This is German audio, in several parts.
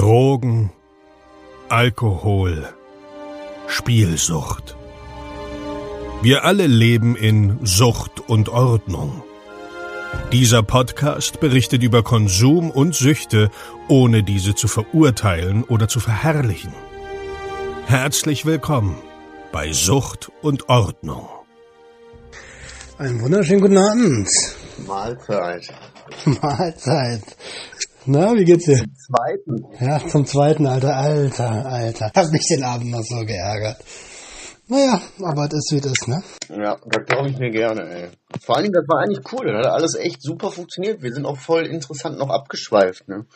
Drogen, Alkohol, Spielsucht. Wir alle leben in Sucht und Ordnung. Dieser Podcast berichtet über Konsum und Süchte, ohne diese zu verurteilen oder zu verherrlichen. Herzlich willkommen bei Sucht und Ordnung. Einen wunderschönen guten Abend. Mahlzeit. Mahlzeit. Na, wie geht's dir? Zum zweiten. Ja, zum zweiten, Alter, Alter, Alter. Hat mich den Abend noch so geärgert. Naja, aber es ist wie das, ne? Ja, das glaube ich mir gerne, ey. Vor allen Dingen, das war eigentlich cool. Das hat alles echt super funktioniert. Wir sind auch voll interessant noch abgeschweift, ne?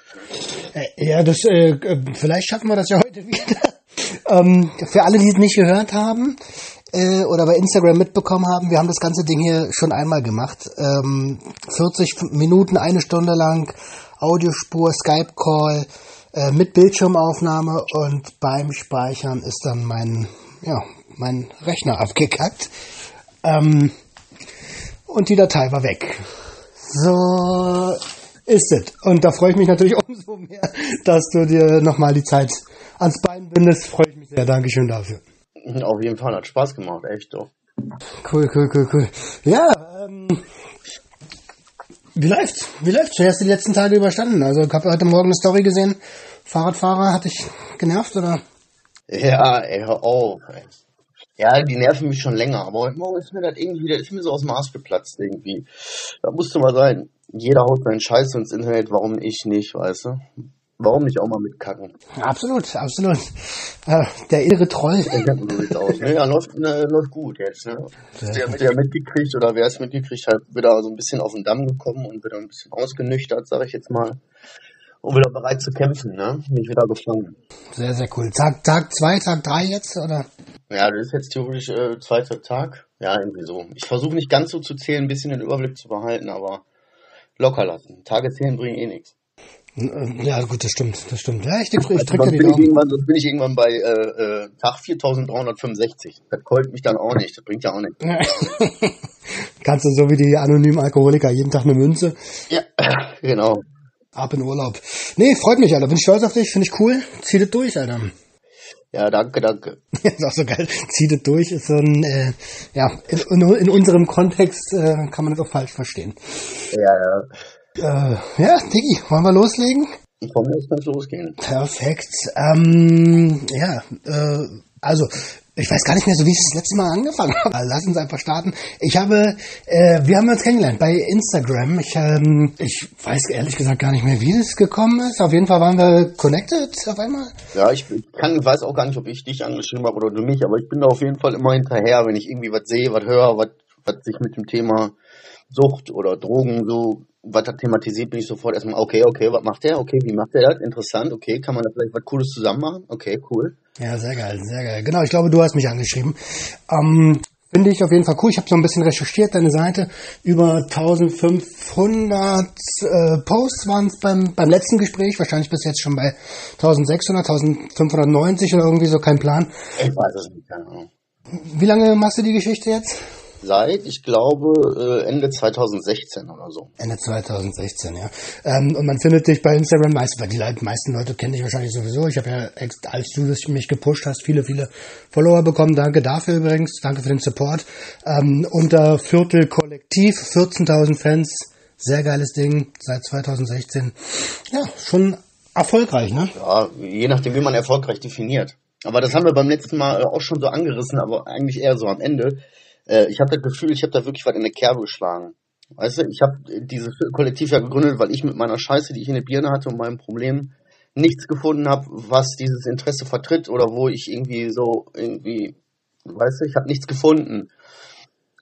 Äh, Ja, das, äh, äh, vielleicht schaffen wir das ja heute wieder. ähm, für alle, die es nicht gehört haben äh, oder bei Instagram mitbekommen haben, wir haben das ganze Ding hier schon einmal gemacht. Ähm, 40 Minuten, eine Stunde lang, Audiospur, Skype-Call äh, mit Bildschirmaufnahme und beim Speichern ist dann mein, ja, mein Rechner abgekackt. Ähm, und die Datei war weg. So ist es. Und da freue ich mich natürlich umso mehr, dass du dir nochmal die Zeit ans Bein bindest. Freue ich mich sehr. Dankeschön dafür. Auf jeden Fall hat Spaß gemacht, echt doch. Cool, cool, cool, cool. Ja, ähm, wie läuft's? Wie läuft's? Wie hast du die letzten Tage überstanden? Also ich habe heute Morgen eine Story gesehen. Fahrradfahrer hat dich genervt oder? Ja, ey, hör auf. Ja, die nerven mich schon länger, aber heute Morgen ist mir das irgendwie, das ist mir so aus dem Maß geplatzt irgendwie. Da musste mal sein. Jeder haut seinen Scheiß ins Internet, warum ich nicht, weißt du? Warum nicht auch mal mitkacken? Absolut, absolut. Äh, der irre Troll. Hab so sieht's aus. Ne, ja, läuft, ne, läuft gut jetzt, ne? Du ja, ja mitgekriegt oder wer es mitgekriegt hat, wieder so ein bisschen auf den Damm gekommen und wieder ein bisschen ausgenüchtert, sag ich jetzt mal. Und wieder bereit zu kämpfen, ne? Mich wieder gefangen. Sehr, sehr cool. Tag, Tag zwei, Tag drei jetzt, oder? Ja, das ist jetzt theoretisch äh, zweiter Tag. Ja, irgendwie so. Ich versuche nicht ganz so zu zählen, ein bisschen den Überblick zu behalten, aber locker lassen. Tage zählen bringen eh nichts. Ja, gut, das stimmt, das stimmt. Ja, ich, ich Also, drücke die ich Daumen. irgendwann, sonst bin ich irgendwann bei äh, äh, Tag 4365. Das keult mich dann auch nicht. Das bringt ja auch nichts. Kannst du so wie die anonymen Alkoholiker jeden Tag eine Münze Ja, genau. ab in Urlaub. Nee, freut mich, Alter. Bin stolz auf dich, finde ich cool. Zieh das durch, Alter. Ja, danke, danke. ist auch so geil. Zieh das durch ist so ein, äh, ja, in, in, in unserem Kontext äh, kann man das auch falsch verstehen. Ja, ja. Äh, ja, Diggi, wollen wir loslegen? Von mir aus kann es losgehen. Perfekt. Ähm, ja, äh, also ich weiß gar nicht mehr so, wie ich das letzte Mal angefangen habe. Lass uns einfach starten. Ich habe, äh, wir haben uns kennengelernt bei Instagram. Ich, ähm, ich weiß ehrlich gesagt gar nicht mehr, wie das gekommen ist. Auf jeden Fall waren wir connected auf einmal. Ja, ich kann, weiß auch gar nicht, ob ich dich angeschrieben habe oder du mich, aber ich bin da auf jeden Fall immer hinterher, wenn ich irgendwie was sehe, was höre, was, was sich mit dem Thema Sucht oder Drogen so, was da thematisiert, bin ich sofort erstmal, okay, okay, was macht der? Okay, wie macht der das? Interessant, okay, kann man da vielleicht was Cooles zusammen machen? Okay, cool. Ja, sehr geil, sehr geil. Genau, ich glaube, du hast mich angeschrieben. Ähm, Finde ich auf jeden Fall cool. Ich habe so ein bisschen recherchiert, deine Seite. Über 1500 äh, Posts waren es beim, beim letzten Gespräch. Wahrscheinlich bis jetzt schon bei 1600, 1590 oder irgendwie so, kein Plan. Ich weiß es nicht, keine Ahnung. Wie lange machst du die Geschichte jetzt? Seit, ich glaube, äh, Ende 2016 oder so. Ende 2016, ja. Ähm, und man findet dich bei Instagram meist, weil die meisten Leute kennen dich wahrscheinlich sowieso. Ich habe ja, als du mich gepusht hast, viele, viele Follower bekommen. Danke dafür übrigens. Danke für den Support. Ähm, unter Viertel Kollektiv, 14.000 Fans. Sehr geiles Ding. Seit 2016. Ja, schon erfolgreich, ne? Ja, je nachdem, wie man erfolgreich definiert. Aber das haben wir beim letzten Mal äh, auch schon so angerissen, aber eigentlich eher so am Ende. Äh, Ich habe das Gefühl, ich habe da wirklich was in der Kerbe geschlagen. Weißt du, ich habe dieses Kollektiv ja gegründet, weil ich mit meiner Scheiße, die ich in der Birne hatte und meinem Problem nichts gefunden habe, was dieses Interesse vertritt oder wo ich irgendwie so irgendwie, weißt du, ich habe nichts gefunden.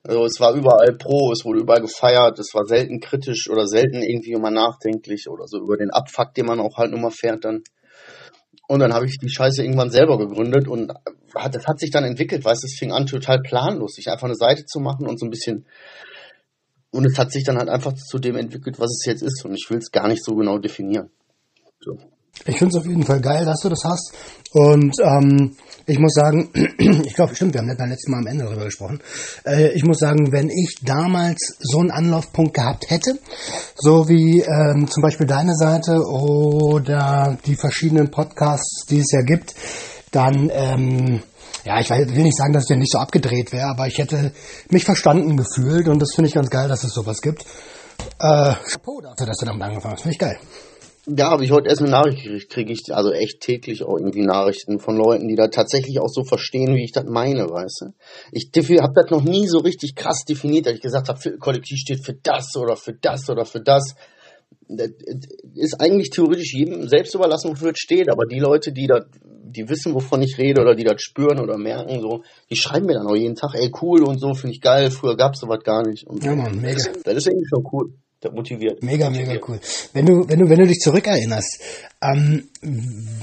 Also es war überall pro, es wurde überall gefeiert, es war selten kritisch oder selten irgendwie immer nachdenklich oder so über den Abfuck, den man auch halt nur mal fährt dann. Und dann habe ich die Scheiße irgendwann selber gegründet und hat, das hat sich dann entwickelt, weißt du, es fing an total planlos, sich einfach eine Seite zu machen und so ein bisschen. Und es hat sich dann halt einfach zu dem entwickelt, was es jetzt ist und ich will es gar nicht so genau definieren. So. Ich finde es auf jeden Fall geil, dass du das hast. Und ähm, ich muss sagen, ich glaube, stimmt, wir haben beim letzten Mal am Ende darüber gesprochen. Äh, ich muss sagen, wenn ich damals so einen Anlaufpunkt gehabt hätte, so wie ähm, zum Beispiel deine Seite oder die verschiedenen Podcasts, die es ja gibt, dann ähm, ja, ich will nicht sagen, dass ich ja nicht so abgedreht wäre, aber ich hätte mich verstanden gefühlt und das finde ich ganz geil, dass es sowas gibt. Äh, Chapeau dafür, dass du damit angefangen hast. Finde ich geil. Ja, habe ich heute erst eine Nachricht gekriegt, kriege ich also echt täglich auch irgendwie Nachrichten von Leuten, die da tatsächlich auch so verstehen, wie ich das meine, weißt du. Ich habe das noch nie so richtig krass definiert, dass ich gesagt habe, Kollektiv steht für das oder für das oder für das. Das ist eigentlich theoretisch jedem selbst überlassen, wofür es steht, aber die Leute, die da, die wissen, wovon ich rede oder die das spüren oder merken, so, die schreiben mir dann auch jeden Tag, ey cool und so, finde ich geil, früher gab's sowas gar nicht. Und ja, Mann, mega. Das ist irgendwie schon cool motiviert. Mega, motiviert. mega cool. Wenn du, wenn du, wenn du dich zurückerinnerst, ähm,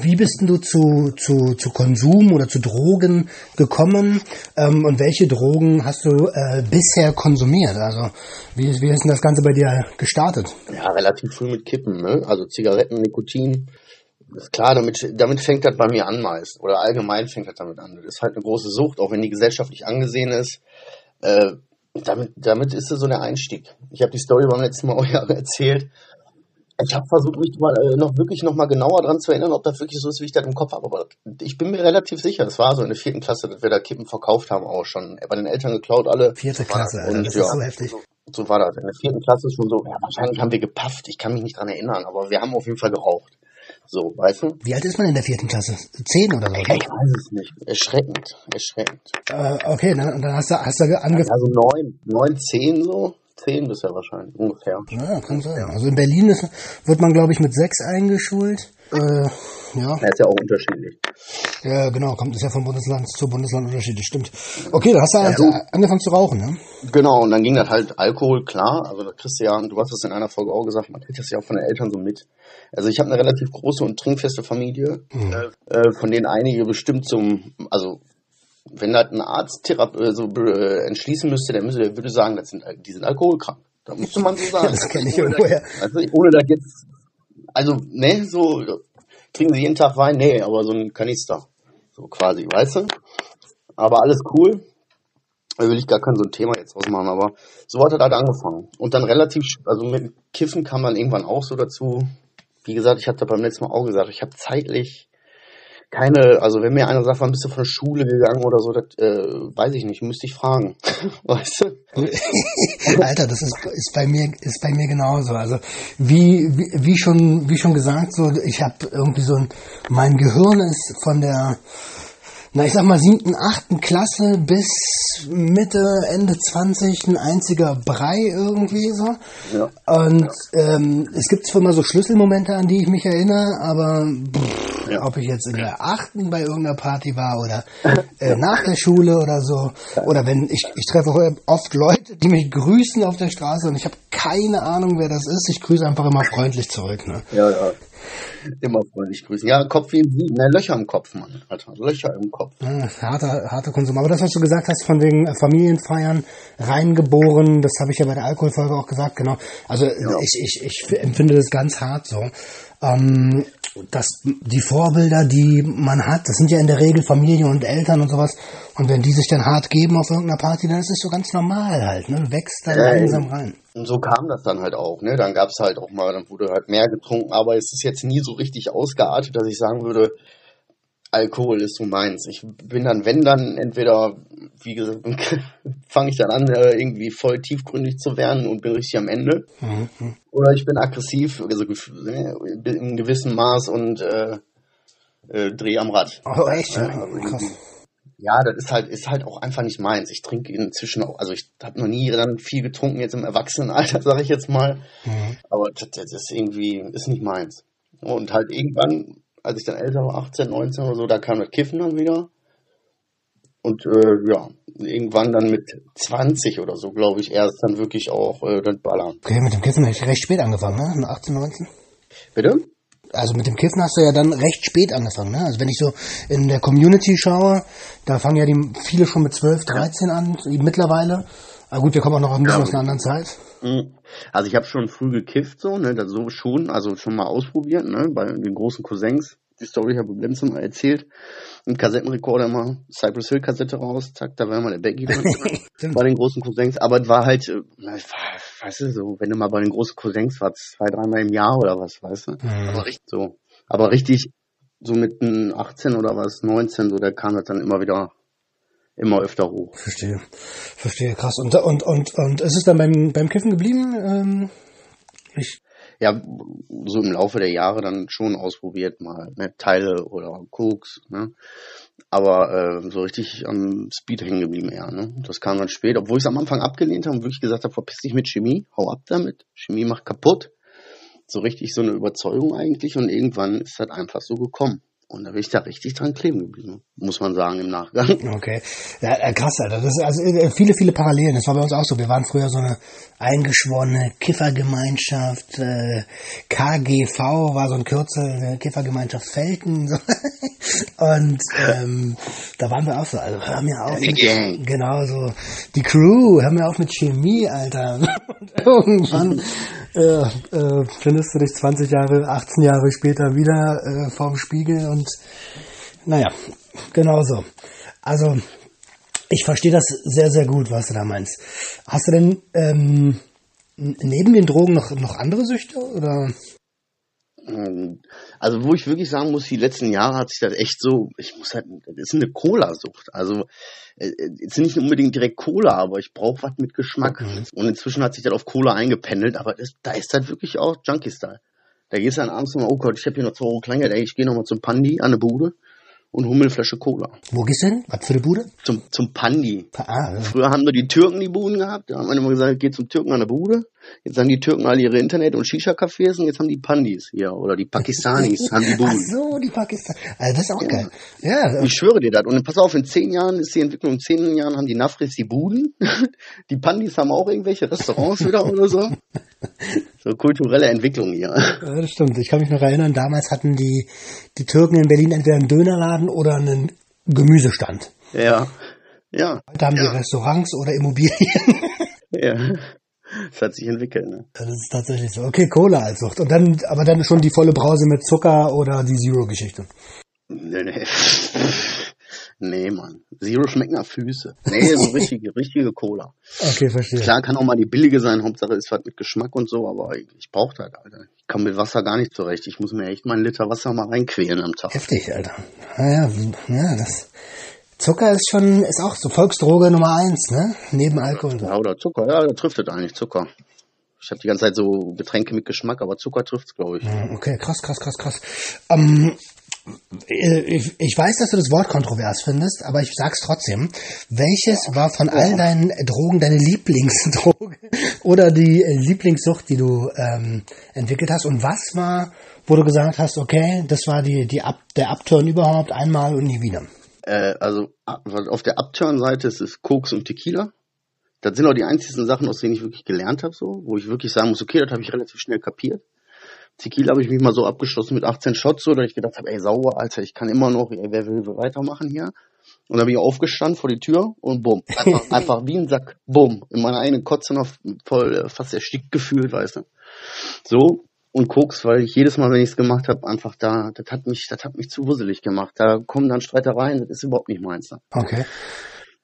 wie bist denn du zu, zu, zu Konsum oder zu Drogen gekommen ähm, und welche Drogen hast du äh, bisher konsumiert? Also wie, wie ist denn das Ganze bei dir gestartet? Ja, relativ früh mit Kippen, ne? Also Zigaretten, Nikotin. Das ist klar, damit, damit fängt das bei mir an meist. Oder allgemein fängt das damit an. Das ist halt eine große Sucht, auch wenn die gesellschaftlich angesehen ist. Äh, damit, damit ist es so der Einstieg. Ich habe die Story beim letzten Mal auch erzählt. Ich habe versucht, mich mal, äh, noch wirklich noch mal genauer dran zu erinnern, ob das wirklich so ist, wie ich das im Kopf habe. Aber ich bin mir relativ sicher, das war so in der vierten Klasse, dass wir da Kippen verkauft haben, auch schon bei den Eltern geklaut, alle. Vierte Klasse, und, das ja, ist so heftig. So, so war das. In der vierten Klasse ist schon so, ja, wahrscheinlich haben wir gepafft, ich kann mich nicht dran erinnern, aber wir haben auf jeden Fall geraucht. So, weißt du? Wie alt ist man in der vierten Klasse? Zehn oder so? Ich weiß es nicht. Erschreckend, erschreckend. Äh, okay, dann, dann hast du, hast du angefangen. Also neun, neun, zehn so. Zehn bisher wahrscheinlich, ungefähr. Ja, kann sein. Also in Berlin ist, wird man, glaube ich, mit sechs eingeschult. Äh, ja. Das ist ja auch unterschiedlich. Ja, genau, kommt ist ja von Bundesland zu Bundesland unterschiedlich, stimmt. Okay, da hast du ja, also, angefangen zu rauchen, ne? Genau, und dann ging das halt Alkohol, klar. Also da kriegst du ja, du hast es in einer Folge auch gesagt, man kriegt das ja auch von den Eltern so mit. Also ich habe eine relativ große und trinkfeste Familie, mhm. äh, von denen einige bestimmt zum, also wenn das ein Arzt Therape so äh, entschließen müsste, der müsste, der würde sagen, das sind, die sind alkoholkrank. Da müsste man so sagen. das kenne ich irgendwoher. Also ohne da jetzt, also ne, so trinken sie jeden Tag Wein, nee, aber so ein Kanister, so quasi, weißt du? Aber alles cool. Da will ich gar kein so ein Thema jetzt ausmachen, aber so hat er halt angefangen. Und dann relativ, also mit Kiffen kam dann irgendwann auch so dazu. Wie gesagt, ich hatte beim letzten Mal auch gesagt, ich habe zeitlich keine, also wenn mir einer sagt, wann bist du von der Schule gegangen oder so, das äh, weiß ich nicht, müsste ich fragen. weißt du? Alter, das ist, ist bei mir ist bei mir genauso. Also wie, wie, wie schon wie schon gesagt, so ich habe irgendwie so ein mein Gehirn ist von der na ich sag mal siebten, achten Klasse bis Mitte, Ende 20 ein einziger Brei irgendwie so. Ja. Und ähm, es gibt zwar immer so Schlüsselmomente, an die ich mich erinnere, aber pff, ja. ob ich jetzt in der achten bei irgendeiner Party war oder äh, nach der Schule oder so. Oder wenn ich, ich treffe oft Leute, die mich grüßen auf der Straße und ich habe keine Ahnung, wer das ist. Ich grüße einfach immer freundlich zurück. Ne? Ja, ja. Immer freundlich grüßen. Ja, Kopf wie ein Sieben. Ne, Löcher im Kopf, Mann. Alter, Löcher im Kopf. Harter, harter Konsum. Aber das, was du gesagt hast von den Familienfeiern, reingeboren, das habe ich ja bei der Alkoholfolge auch gesagt, genau. Also ja. ich, ich, ich empfinde das ganz hart so. Ähm, dass die Vorbilder, die man hat, das sind ja in der Regel Familie und Eltern und sowas. Und wenn die sich dann hart geben auf irgendeiner Party, dann ist es so ganz normal halt, ne? Wächst dann äh, langsam rein. Und so kam das dann halt auch, ne? Dann gab's halt auch mal, dann wurde halt mehr getrunken, aber es ist jetzt nie so richtig ausgeartet, dass ich sagen würde, Alkohol ist so meins. Ich bin dann, wenn dann, entweder, wie gesagt, fange ich dann an, äh, irgendwie voll tiefgründig zu werden und bin richtig am Ende. Mhm. Oder ich bin aggressiv, also ne, in gewissem Maß und äh, äh, drehe am Rad. Oh, echt? Ja, also Krass. Ja, das ist halt, ist halt auch einfach nicht meins. Ich trinke inzwischen auch, also ich habe noch nie dann viel getrunken, jetzt im Erwachsenenalter, sage ich jetzt mal. Mhm. Aber das, das ist irgendwie, ist nicht meins. Und halt irgendwann als ich dann älter war, 18, 19 oder so, da kam das Kiffen dann wieder. Und äh, ja, irgendwann dann mit 20 oder so, glaube ich, erst dann wirklich auch äh, das Ballern. Okay, mit dem Kiffen habe ich recht spät angefangen, ne? Mit 18, 19? Bitte? Also mit dem Kiffen hast du ja dann recht spät angefangen, ne? Also wenn ich so in der Community schaue, da fangen ja die viele schon mit 12, 13 an, mittlerweile. Aber gut, wir kommen auch noch ein bisschen ja. aus einer anderen Zeit. Mhm. Also ich habe schon früh gekifft, so, ne, das so schon, also schon mal ausprobiert, ne, bei den großen Cousins. Die Story habe ich letztes Mal erzählt. Ein Kassettenrekorder immer, Cypress Hill Kassette raus, zack, da war mal der Becky drin. bei den großen Cousins. Aber es war halt, äh, weißt du, so, wenn du mal bei den großen Cousins warst, zwei, dreimal im Jahr oder was, weißt du. Mhm. Aber richtig so. Aber richtig, so mit 18 oder was, 19, so, da kam das dann immer wieder immer öfter hoch. Verstehe. Verstehe, krass. Und, und, und, und ist es dann beim, beim Kiffen geblieben? Ähm, ich ja, so im Laufe der Jahre dann schon ausprobiert, mal ne, Teile oder Koks, ne? Aber äh, so richtig am Speed hängen geblieben eher, ne? Das kam dann später, obwohl ich es am Anfang abgelehnt habe und wirklich gesagt habe, verpiss dich mit Chemie, hau ab damit, Chemie macht kaputt. So richtig so eine Überzeugung eigentlich und irgendwann ist das einfach so gekommen. Und da bin ich da richtig dran kleben geblieben, muss man sagen im Nachgang. Okay. Ja, äh, krass, Alter. Das ist also äh, viele, viele Parallelen. Das war bei uns auch so. Wir waren früher so eine eingeschworene Kiffergemeinschaft. Äh, KGV war so ein Kürzel, eine Kiffergemeinschaft Felten. So. Und ähm, da waren wir auch so. Also hör mir auf. Mit, genau so. Die Crew, hör mir auf mit Chemie, Alter. Und irgendwann äh, äh, findest du dich 20 Jahre, 18 Jahre später wieder äh, vorm Spiegel und naja, genau so. Also, ich verstehe das sehr, sehr gut, was du da meinst. Hast du denn ähm, neben den Drogen noch, noch andere Süchte oder? Also wo ich wirklich sagen muss, die letzten Jahre hat sich das echt so, ich muss halt, das ist eine Cola-Sucht. Also äh, ist nicht unbedingt direkt Cola, aber ich brauche was mit Geschmack. Mhm. Und inzwischen hat sich das auf Cola eingependelt, aber das, da ist halt wirklich auch Junkie-Style. Da gehst du dann abends nochmal, oh Gott, ich habe hier noch zwei Euro Kleingeld, ey, ich gehe nochmal zum Pandi an eine Bude und hol mir eine Flasche Cola. Wo gehst du denn? Was für eine Bude? Zum, zum Pandi. Ah, ja. Früher haben nur die Türken die Buden gehabt. Da haben wir immer gesagt, geh zum Türken an der Bude. Jetzt haben die Türken alle ihre Internet- und Shisha-Cafés und jetzt haben die Pandis hier. Oder die Pakistanis haben die Buden. Ach so, die Pakistanis. Also das ist auch ja. geil. Ja. Ich schwöre dir das. Und pass auf, in zehn Jahren ist die Entwicklung, in zehn Jahren haben die Nafris die Buden. Die Pandis haben auch irgendwelche Restaurants wieder oder so. So kulturelle Entwicklung hier. Ja, das stimmt. Ich kann mich noch erinnern, damals hatten die, die Türken in Berlin entweder einen Dönerladen oder einen Gemüsestand. Ja. Ja. Heute haben ja. die Restaurants oder Immobilien. Ja. Das hat sich entwickelt, ne? Das ist tatsächlich so. Okay, Cola als Sucht. Und dann, aber dann schon die volle Brause mit Zucker oder die Zero-Geschichte. Nee, nee. Nee, Mann. Zero schmeckt nach Füße. Nee, so richtige, richtige Cola. Okay, verstehe. Klar kann auch mal die billige sein, Hauptsache ist halt mit Geschmack und so, aber ich, ich brauche das, Alter. Ich komme mit Wasser gar nicht zurecht. Ich muss mir echt mal einen Liter Wasser mal reinquälen am Tag. Heftig, Alter. Naja, ja, das. Zucker ist schon, ist auch so Volksdroge Nummer eins, ne? Neben Alkohol. Ja, oder Zucker, ja, da trifft es eigentlich Zucker. Ich habe die ganze Zeit so Getränke mit Geschmack, aber Zucker trifft's, glaube ich. Okay, krass, krass, krass, krass. Ähm, äh, ich, ich weiß, dass du das Wort kontrovers findest, aber ich sag's trotzdem. Welches war von all deinen Drogen deine Lieblingsdroge oder die Lieblingssucht, die du ähm, entwickelt hast? Und was war, wo du gesagt hast, okay, das war die, die Up, der Upturn überhaupt einmal und nie wieder? Äh, also auf der Upturn-Seite ist es Koks und Tequila. Das sind auch die einzigen Sachen, aus denen ich wirklich gelernt habe, so, wo ich wirklich sagen muss, okay, das habe ich relativ schnell kapiert. Tequila habe ich mich mal so abgeschlossen mit 18 Shots, so, dass ich gedacht habe, ey, sauber, Alter, ich kann immer noch, ey, wer will weitermachen hier? Und dann bin ich aufgestanden vor die Tür und bumm, einfach, einfach wie ein Sack, bumm, in meiner eigenen Kotze noch voll äh, fast erstickt gefühlt, weißt du. So, und Koks, weil ich jedes Mal, wenn ich es gemacht habe, einfach da, das hat mich, das hat mich zu wusselig gemacht. Da kommen dann Streitereien, das ist überhaupt nicht meins. Okay.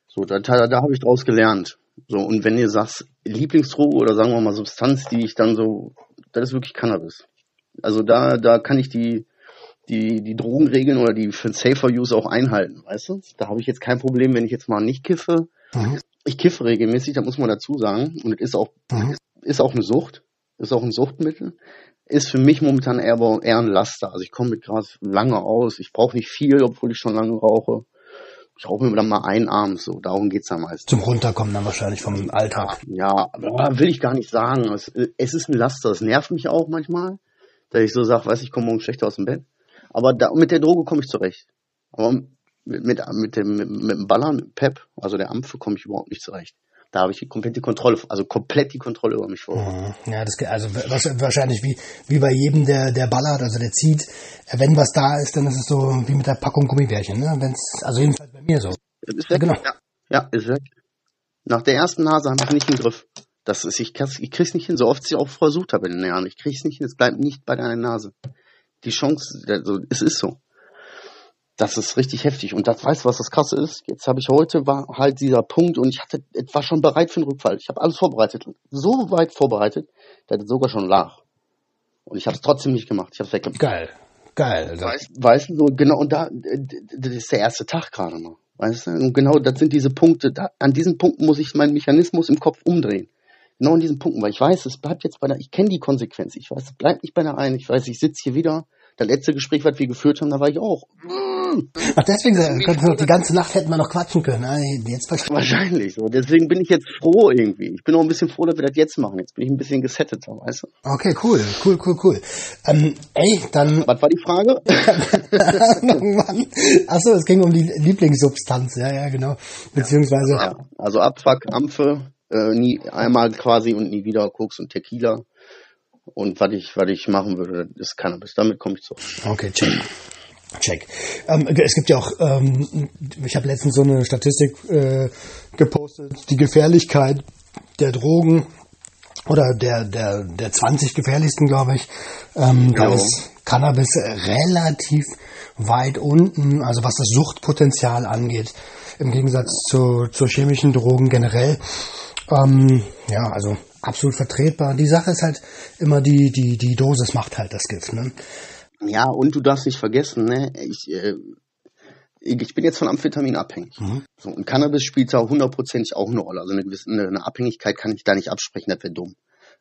So, da, da, da habe ich draus gelernt. So, und wenn ihr sagst, Lieblingsdroge oder sagen wir mal Substanz, die ich dann so, das ist wirklich Cannabis. Also da, da kann ich die, die, die Drogenregeln oder die für Safer Use auch einhalten, weißt du? Da habe ich jetzt kein Problem, wenn ich jetzt mal nicht kiffe. Mhm. Ich kiffe regelmäßig, da muss man dazu sagen. Und es ist auch, mhm. ist auch eine Sucht, ist auch ein Suchtmittel. Ist für mich momentan eher, eher ein Laster. Also ich komme mit Gras lange aus. Ich brauche nicht viel, obwohl ich schon lange rauche. Ich rauche mir dann mal einen abends, so. Darum geht's am meisten. Zum Runterkommen dann wahrscheinlich vom Alltag. Ja, aber will ich gar nicht sagen. Es, es ist ein Laster. Es nervt mich auch manchmal dass ich so sage, weiß ich komme morgen schlechter aus dem Bett. Aber da, mit der Droge komme ich zurecht. Aber mit, mit, mit, dem, mit, mit dem Ballern, mit Pep, also der Ampfe, komme ich überhaupt nicht zurecht. Da habe ich die komplette Kontrolle, also komplett die Kontrolle über mich vor. Mhm. Ja, das also wahrscheinlich wie, wie bei jedem, der, der ballert, also der zieht. Wenn was da ist, dann ist es so wie mit der Packung Gummibärchen, ne? Wenn's, also jedenfalls bei mir so. Ist weg. Ja, genau. Ja, ja, ist weg. Nach der ersten Nase habe ich nicht im Griff. Das ist, ich, ich krieg's nicht hin, so oft ich auch versucht habe in den Jahren. Ich krieg's nicht hin, es bleibt nicht bei deiner Nase. Die Chance, also, es ist so. Das ist richtig heftig. Und das weißt du, was das krasse ist? Jetzt habe ich heute war halt dieser Punkt und ich hatte, war schon bereit für den Rückfall. Ich habe alles vorbereitet. So weit vorbereitet, dass es sogar schon lag. Und ich habe es trotzdem nicht gemacht. Ich habe es weggemacht. Geil. Geil. Weißt, weißt du, so genau, und da, das ist der erste Tag gerade mal. Weißt du? Und genau, das sind diese Punkte, da, an diesen Punkten muss ich meinen Mechanismus im Kopf umdrehen. Genau an diesen Punkten, weil ich weiß, es bleibt jetzt bei der, ich kenne die Konsequenz. Ich weiß, es bleibt nicht bei der einen. Ich weiß, ich sitze hier wieder. Das letzte Gespräch, was wir geführt haben, da war ich auch. Ach, deswegen könnten wir noch die ganze Nacht hätten wir noch quatschen können. Jetzt Wahrscheinlich so. Deswegen bin ich jetzt froh irgendwie. Ich bin auch ein bisschen froh, dass wir das jetzt machen. Jetzt bin ich ein bisschen gesetteter, weißt du? Okay, cool, cool, cool, cool. Ähm, ey, dann. Was war die Frage? Mann. Achso, es ging um die Lieblingssubstanz, ja, ja, genau. Beziehungsweise. Ja, also Abfuck, Ampfe, äh, nie einmal quasi und nie wieder Koks und Tequila. Und was ich, was ich machen würde, ist Cannabis. Damit komme ich zu. Okay, check. Check. Ähm, es gibt ja auch, ähm, ich habe letztens so eine Statistik äh, gepostet, die Gefährlichkeit der Drogen oder der, der, der 20 gefährlichsten, glaube ich. Ähm, da ist Cannabis relativ weit unten, also was das Suchtpotenzial angeht, im Gegensatz zu, zu chemischen Drogen generell. Ähm, ja, also absolut vertretbar. Die Sache ist halt immer die, die, die Dosis macht halt das Gift, ne? Ja, und du darfst nicht vergessen, ne, ich, äh, ich bin jetzt von Amphetamin abhängig. Mhm. So, und Cannabis spielt da hundertprozentig auch eine Rolle. Also eine gewisse eine Abhängigkeit kann ich da nicht absprechen, das wäre dumm.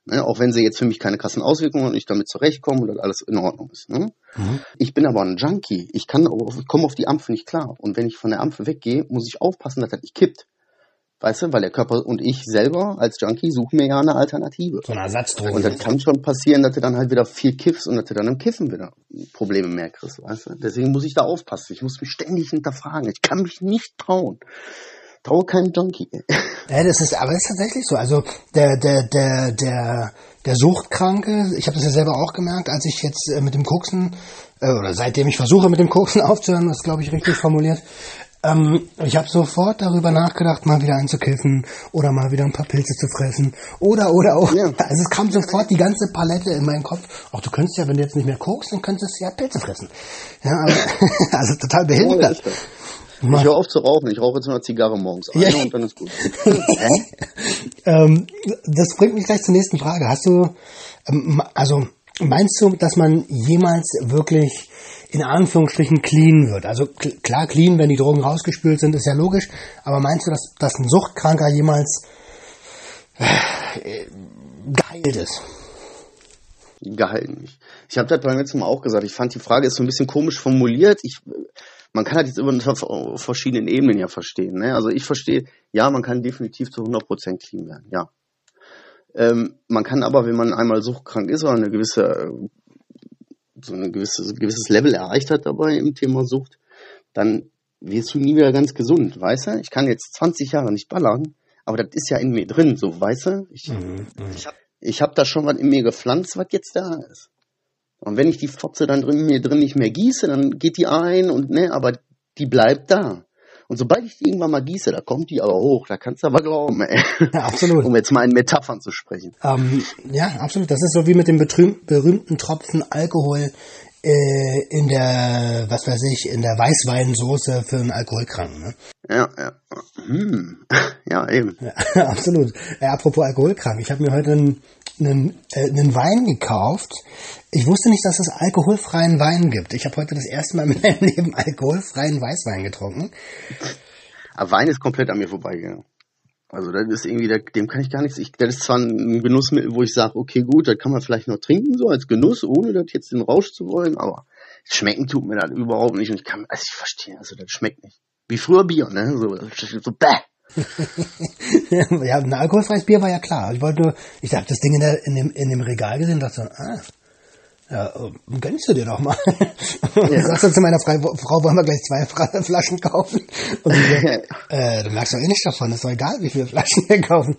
Ne, auch wenn sie jetzt für mich keine krassen Auswirkungen und ich damit zurechtkomme und alles in Ordnung ist. Ne? Mhm. Ich bin aber ein Junkie. Ich kann, ich komme auf die Ampfe nicht klar. Und wenn ich von der Ampfe weggehe, muss ich aufpassen, dass das nicht kippt. Weißt du, weil der Körper und ich selber als Junkie suchen mir ja eine Alternative. So eine Ersatzdroge. Und dann kann schon passieren, dass du dann halt wieder viel kiffst und dass du dann im Kiffen wieder Probleme mehr kriegst, weißt du? Deswegen muss ich da aufpassen. Ich muss mich ständig hinterfragen. Ich kann mich nicht trauen. Traue keinem Junkie. Ja, das ist, aber das ist tatsächlich so. Also der, der, der, der, der Suchtkranke, ich habe das ja selber auch gemerkt, als ich jetzt äh, mit dem Koksen, äh, oder seitdem ich versuche mit dem Koksen aufzuhören, das glaube ich richtig formuliert, ähm, ich habe sofort darüber nachgedacht, mal wieder einzukiffen oder mal wieder ein paar Pilze zu fressen. Oder, oder, oder. Ja. Also es kam sofort die ganze Palette in meinen Kopf. Auch du könntest ja, wenn du jetzt nicht mehr kokst, dann könntest du ja Pilze fressen. Ja, aber, also total behindert. Oh, ich höre auf zu rauchen. Ich rauche jetzt nur eine Zigarre morgens. Eine ja. und dann ist gut. ähm, das bringt mich gleich zur nächsten Frage. Hast du, ähm, also meinst du, dass man jemals wirklich in Anführungsstrichen clean wird. Also klar clean, wenn die Drogen rausgespült sind, ist ja logisch. Aber meinst du, dass, dass ein Suchtkranker jemals äh, geheilt ist? Geheilt nicht. Ich habe das beim letzten Mal auch gesagt. Ich fand die Frage ist so ein bisschen komisch formuliert. Ich, man kann halt jetzt immer auf verschiedenen Ebenen ja verstehen. Ne? Also ich verstehe, ja, man kann definitiv zu 100% clean werden, ja. Ähm, man kann aber, wenn man einmal suchtkrank ist oder eine gewisse so ein gewisses, gewisses Level erreicht hat dabei im Thema Sucht, dann wirst du nie wieder ganz gesund, weißt du? Ich kann jetzt 20 Jahre nicht ballern, aber das ist ja in mir drin, so, weißt du? Ich, mhm, ich habe ich hab da schon was in mir gepflanzt, was jetzt da ist. Und wenn ich die Fotze dann drin, mir drin nicht mehr gieße, dann geht die ein und ne, aber die bleibt da. Und sobald ich die irgendwann mal gieße, da kommt die aber hoch, da kannst du aber glauben, ey. Ja, absolut. Um jetzt mal in Metaphern zu sprechen. Ähm, ja, absolut. Das ist so wie mit dem berühmten Tropfen Alkohol äh, in der, was weiß ich, in der Weißweinsoße für einen Alkoholkranken. Ne? Ja, ja. Hm. Ja, eben. Ja, absolut. Äh, apropos Alkoholkrank. Ich habe mir heute einen, einen, äh, einen Wein gekauft. Ich wusste nicht, dass es alkoholfreien Wein gibt. Ich habe heute das erste Mal in meinem Leben alkoholfreien Weißwein getrunken. Aber Wein ist komplett an mir vorbeigegangen. Also das ist irgendwie, dem kann ich gar nichts. Ich, das ist zwar ein Genussmittel, wo ich sage, okay, gut, das kann man vielleicht noch trinken, so als Genuss, ohne das jetzt den Rausch zu wollen, aber schmecken tut mir das überhaupt nicht. Und ich kann, also ich verstehe, also das schmeckt nicht. Wie früher Bier, ne? So, so bäh. ja, ein alkoholfreies Bier war ja klar. Ich wollte nur, ich habe das Ding in, der, in, dem, in dem Regal gesehen und dachte, ah, ja, gönnst du dir doch mal. Und ja. sagst du zu meiner Frau, wollen wir gleich zwei Flaschen kaufen? Und sie sagt, äh, du merkst doch eh nicht davon, ist doch egal, wie viele Flaschen wir kaufen.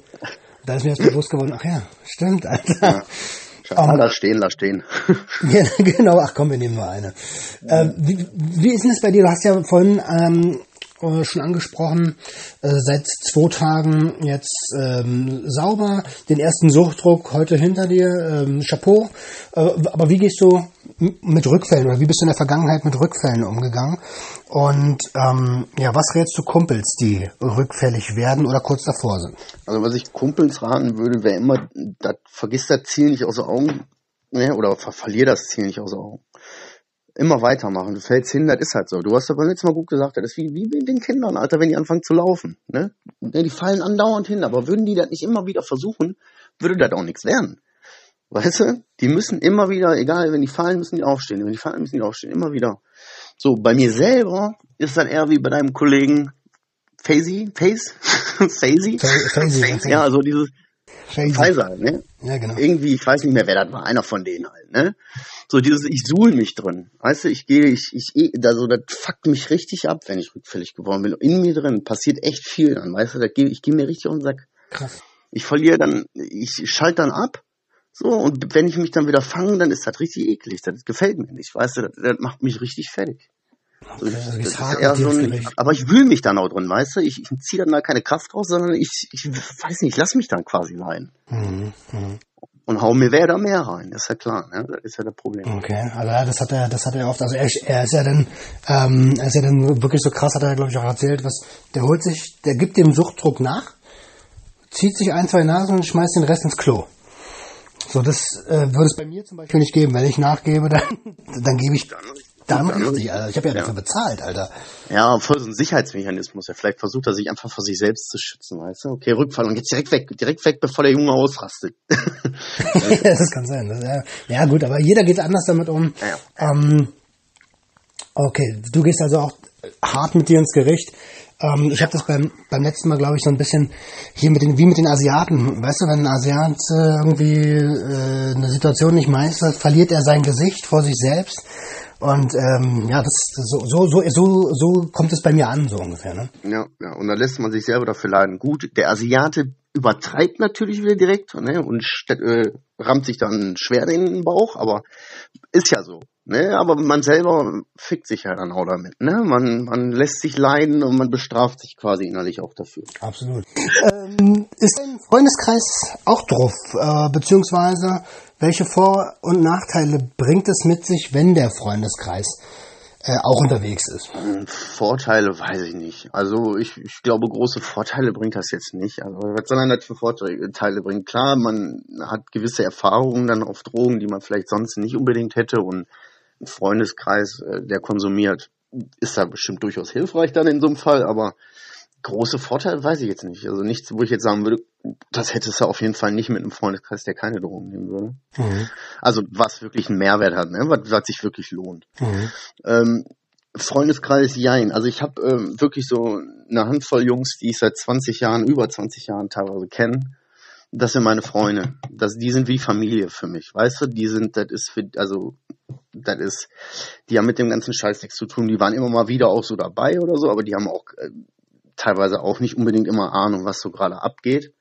Da ist mir das bewusst geworden, ach ja, stimmt, Alter. Ja. Um, lass stehen, lass stehen. ja, genau, ach komm, wir nehmen nur eine. Äh, wie, wie ist denn das bei dir? Du hast ja vorhin ähm, schon angesprochen. Äh, seit zwei Tagen jetzt ähm, sauber. Den ersten Suchtdruck heute hinter dir. Ähm, Chapeau. Äh, aber wie gehst du mit Rückfällen oder wie bist du in der Vergangenheit mit Rückfällen umgegangen? Und ähm, ja, was rätst du Kumpels, die rückfällig werden oder kurz davor sind? Also was ich Kumpels raten würde, wäre immer, dat, vergiss das Ziel nicht aus den Augen ne, oder ver verlier das Ziel nicht aus den Augen. Immer weitermachen. Du fällst hin, das ist halt so. Du hast aber letztes Mal gut gesagt, das ist wie, wie mit den Kindern, Alter, wenn die anfangen zu laufen. Ne? ne? Die fallen andauernd hin, aber würden die das nicht immer wieder versuchen, würde das auch nichts werden. Weißt du? Die müssen immer wieder, egal, wenn die fallen, müssen die aufstehen. Wenn die fallen, müssen die aufstehen. Immer wieder. So, bei mir selber ist das eher wie bei deinem Kollegen Faisy, Face, Faisy, Faisy, ja, also dieses. Pfizer, ne? Ja, genau. Irgendwie, ich weiß nicht mehr, wer das war, einer von denen halt, ne? So dieses, ich suhl mich drin, weißt du, ich gehe, ich, ich, also das fuckt mich richtig ab, wenn ich rückfällig geworden bin. In mir drin passiert echt viel dann, weißt du, das geh, ich gehe mir richtig um den Sack. Krass. Ich verliere dann, ich schalte dann ab, so, und wenn ich mich dann wieder fange, dann ist das richtig eklig, das gefällt mir nicht, weißt du, das, das macht mich richtig fertig. Okay, das, also das ist eher so ein, aber ich wühle mich dann auch drin, weißt du? Ich, ich ziehe dann da keine Kraft raus, sondern ich, ich weiß nicht, lass mich dann quasi rein. Mhm. Mhm. Und hau mir wer da mehr rein, das ist ja klar, ne? Das ist ja das Problem. Okay, also ja, das hat er, das hat er oft. Also er, er ist ja dann, ähm, er ist ja dann wirklich so krass, hat er glaube ich auch erzählt, was der holt sich, der gibt dem Suchtdruck nach, zieht sich ein, zwei Nasen und schmeißt den Rest ins Klo. So, das äh, würde es bei mir zum Beispiel nicht geben. Wenn ich nachgebe, dann, dann gebe ich dann richtig, Alter. Ich habe ja, Ja. dafür bezahlt, Alter. Ja, voll so ein Sicherheitsmechanismus. Ja, vielleicht versucht er sich einfach vor sich selbst zu schützen, weißt du? Okay, Rückfall und jetzt direkt weg, direkt weg, bevor der Junge ausrastet. das kann sein. Das, ja, ja gut, aber jeder geht anders damit um. Ja, Ähm, okay, du gehst also auch hart mit dir ins Gericht. Ähm, ich habe das beim, beim letzten Mal, glaube ich, so ein bisschen hier mit den, wie mit den Asiaten. Weißt du, wenn ein Asiat äh, irgendwie äh, eine Situation nicht meistert, verliert er sein Gesicht vor sich selbst. Und ähm, ja, das so, so, so, so, so kommt es bei mir an, so ungefähr. Ne? ja, ja. Und dann lässt man sich selber dafür leiden. Gut, der Asiate übertreibt natürlich wieder direkt ne? und äh, rammt sich dann schwer in den Bauch, aber ist ja so. Ne? Aber man selber fickt sich ja dann auch damit. Ne? Man, man lässt sich leiden und man bestraft sich quasi innerlich auch dafür. Absolut. Ähm, ist dein Freundeskreis auch drauf? Äh, beziehungsweise welche Vor- und Nachteile bringt es mit sich, wenn der Freundeskreis äh, auch unterwegs ist? Vorteile weiß ich nicht. Also ich, ich glaube, große Vorteile bringt das jetzt nicht. Also was soll das für Vorteile bringen? Klar, man hat gewisse Erfahrungen dann auf Drogen, die man vielleicht sonst nicht unbedingt hätte und ein Freundeskreis, äh, der konsumiert, ist da bestimmt durchaus hilfreich dann in so einem Fall, aber große Vorteile weiß ich jetzt nicht. Also nichts, wo ich jetzt sagen würde, das hättest du auf jeden Fall nicht mit einem Freundeskreis, der keine Drogen nehmen würde. Mhm. Also was wirklich einen Mehrwert hat, ne? was, was sich wirklich lohnt. Mhm. Ähm, Freundeskreis, jein. Also ich habe ähm, wirklich so eine Handvoll Jungs, die ich seit 20 Jahren, über 20 Jahren teilweise kenne. Das sind meine Freunde. Das, die sind wie Familie für mich. Weißt du, die sind, das ist für, also, das ist, die haben mit dem ganzen Scheiß nichts zu tun. Die waren immer mal wieder auch so dabei oder so, aber die haben auch äh, teilweise auch nicht unbedingt immer Ahnung, was so gerade abgeht.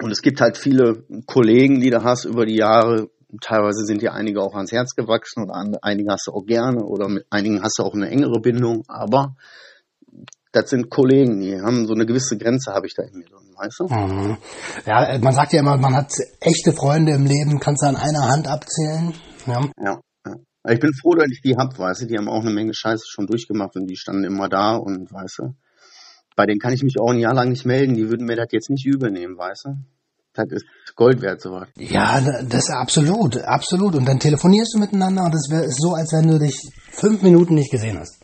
Und es gibt halt viele Kollegen, die du hast über die Jahre. Teilweise sind dir einige auch ans Herz gewachsen oder an, einige hast du auch gerne oder mit einigen hast du auch eine engere Bindung. Aber das sind Kollegen, die haben so eine gewisse Grenze, habe ich da in mir drin, weißt du? Mhm. Ja, äh, man sagt ja immer, man hat echte Freunde im Leben, kannst du an einer Hand abzählen. Ja. Ja. ja. Ich bin froh, dass ich die hab, weißt du, die haben auch eine Menge Scheiße schon durchgemacht und die standen immer da und weißt du, bei denen kann ich mich auch ein Jahr lang nicht melden, die würden mir das jetzt nicht übernehmen, weißt du? Das ist Gold wert, sowas. Ja, das ist absolut, absolut. Und dann telefonierst du miteinander und es ist so, als wenn du dich fünf Minuten nicht gesehen hast.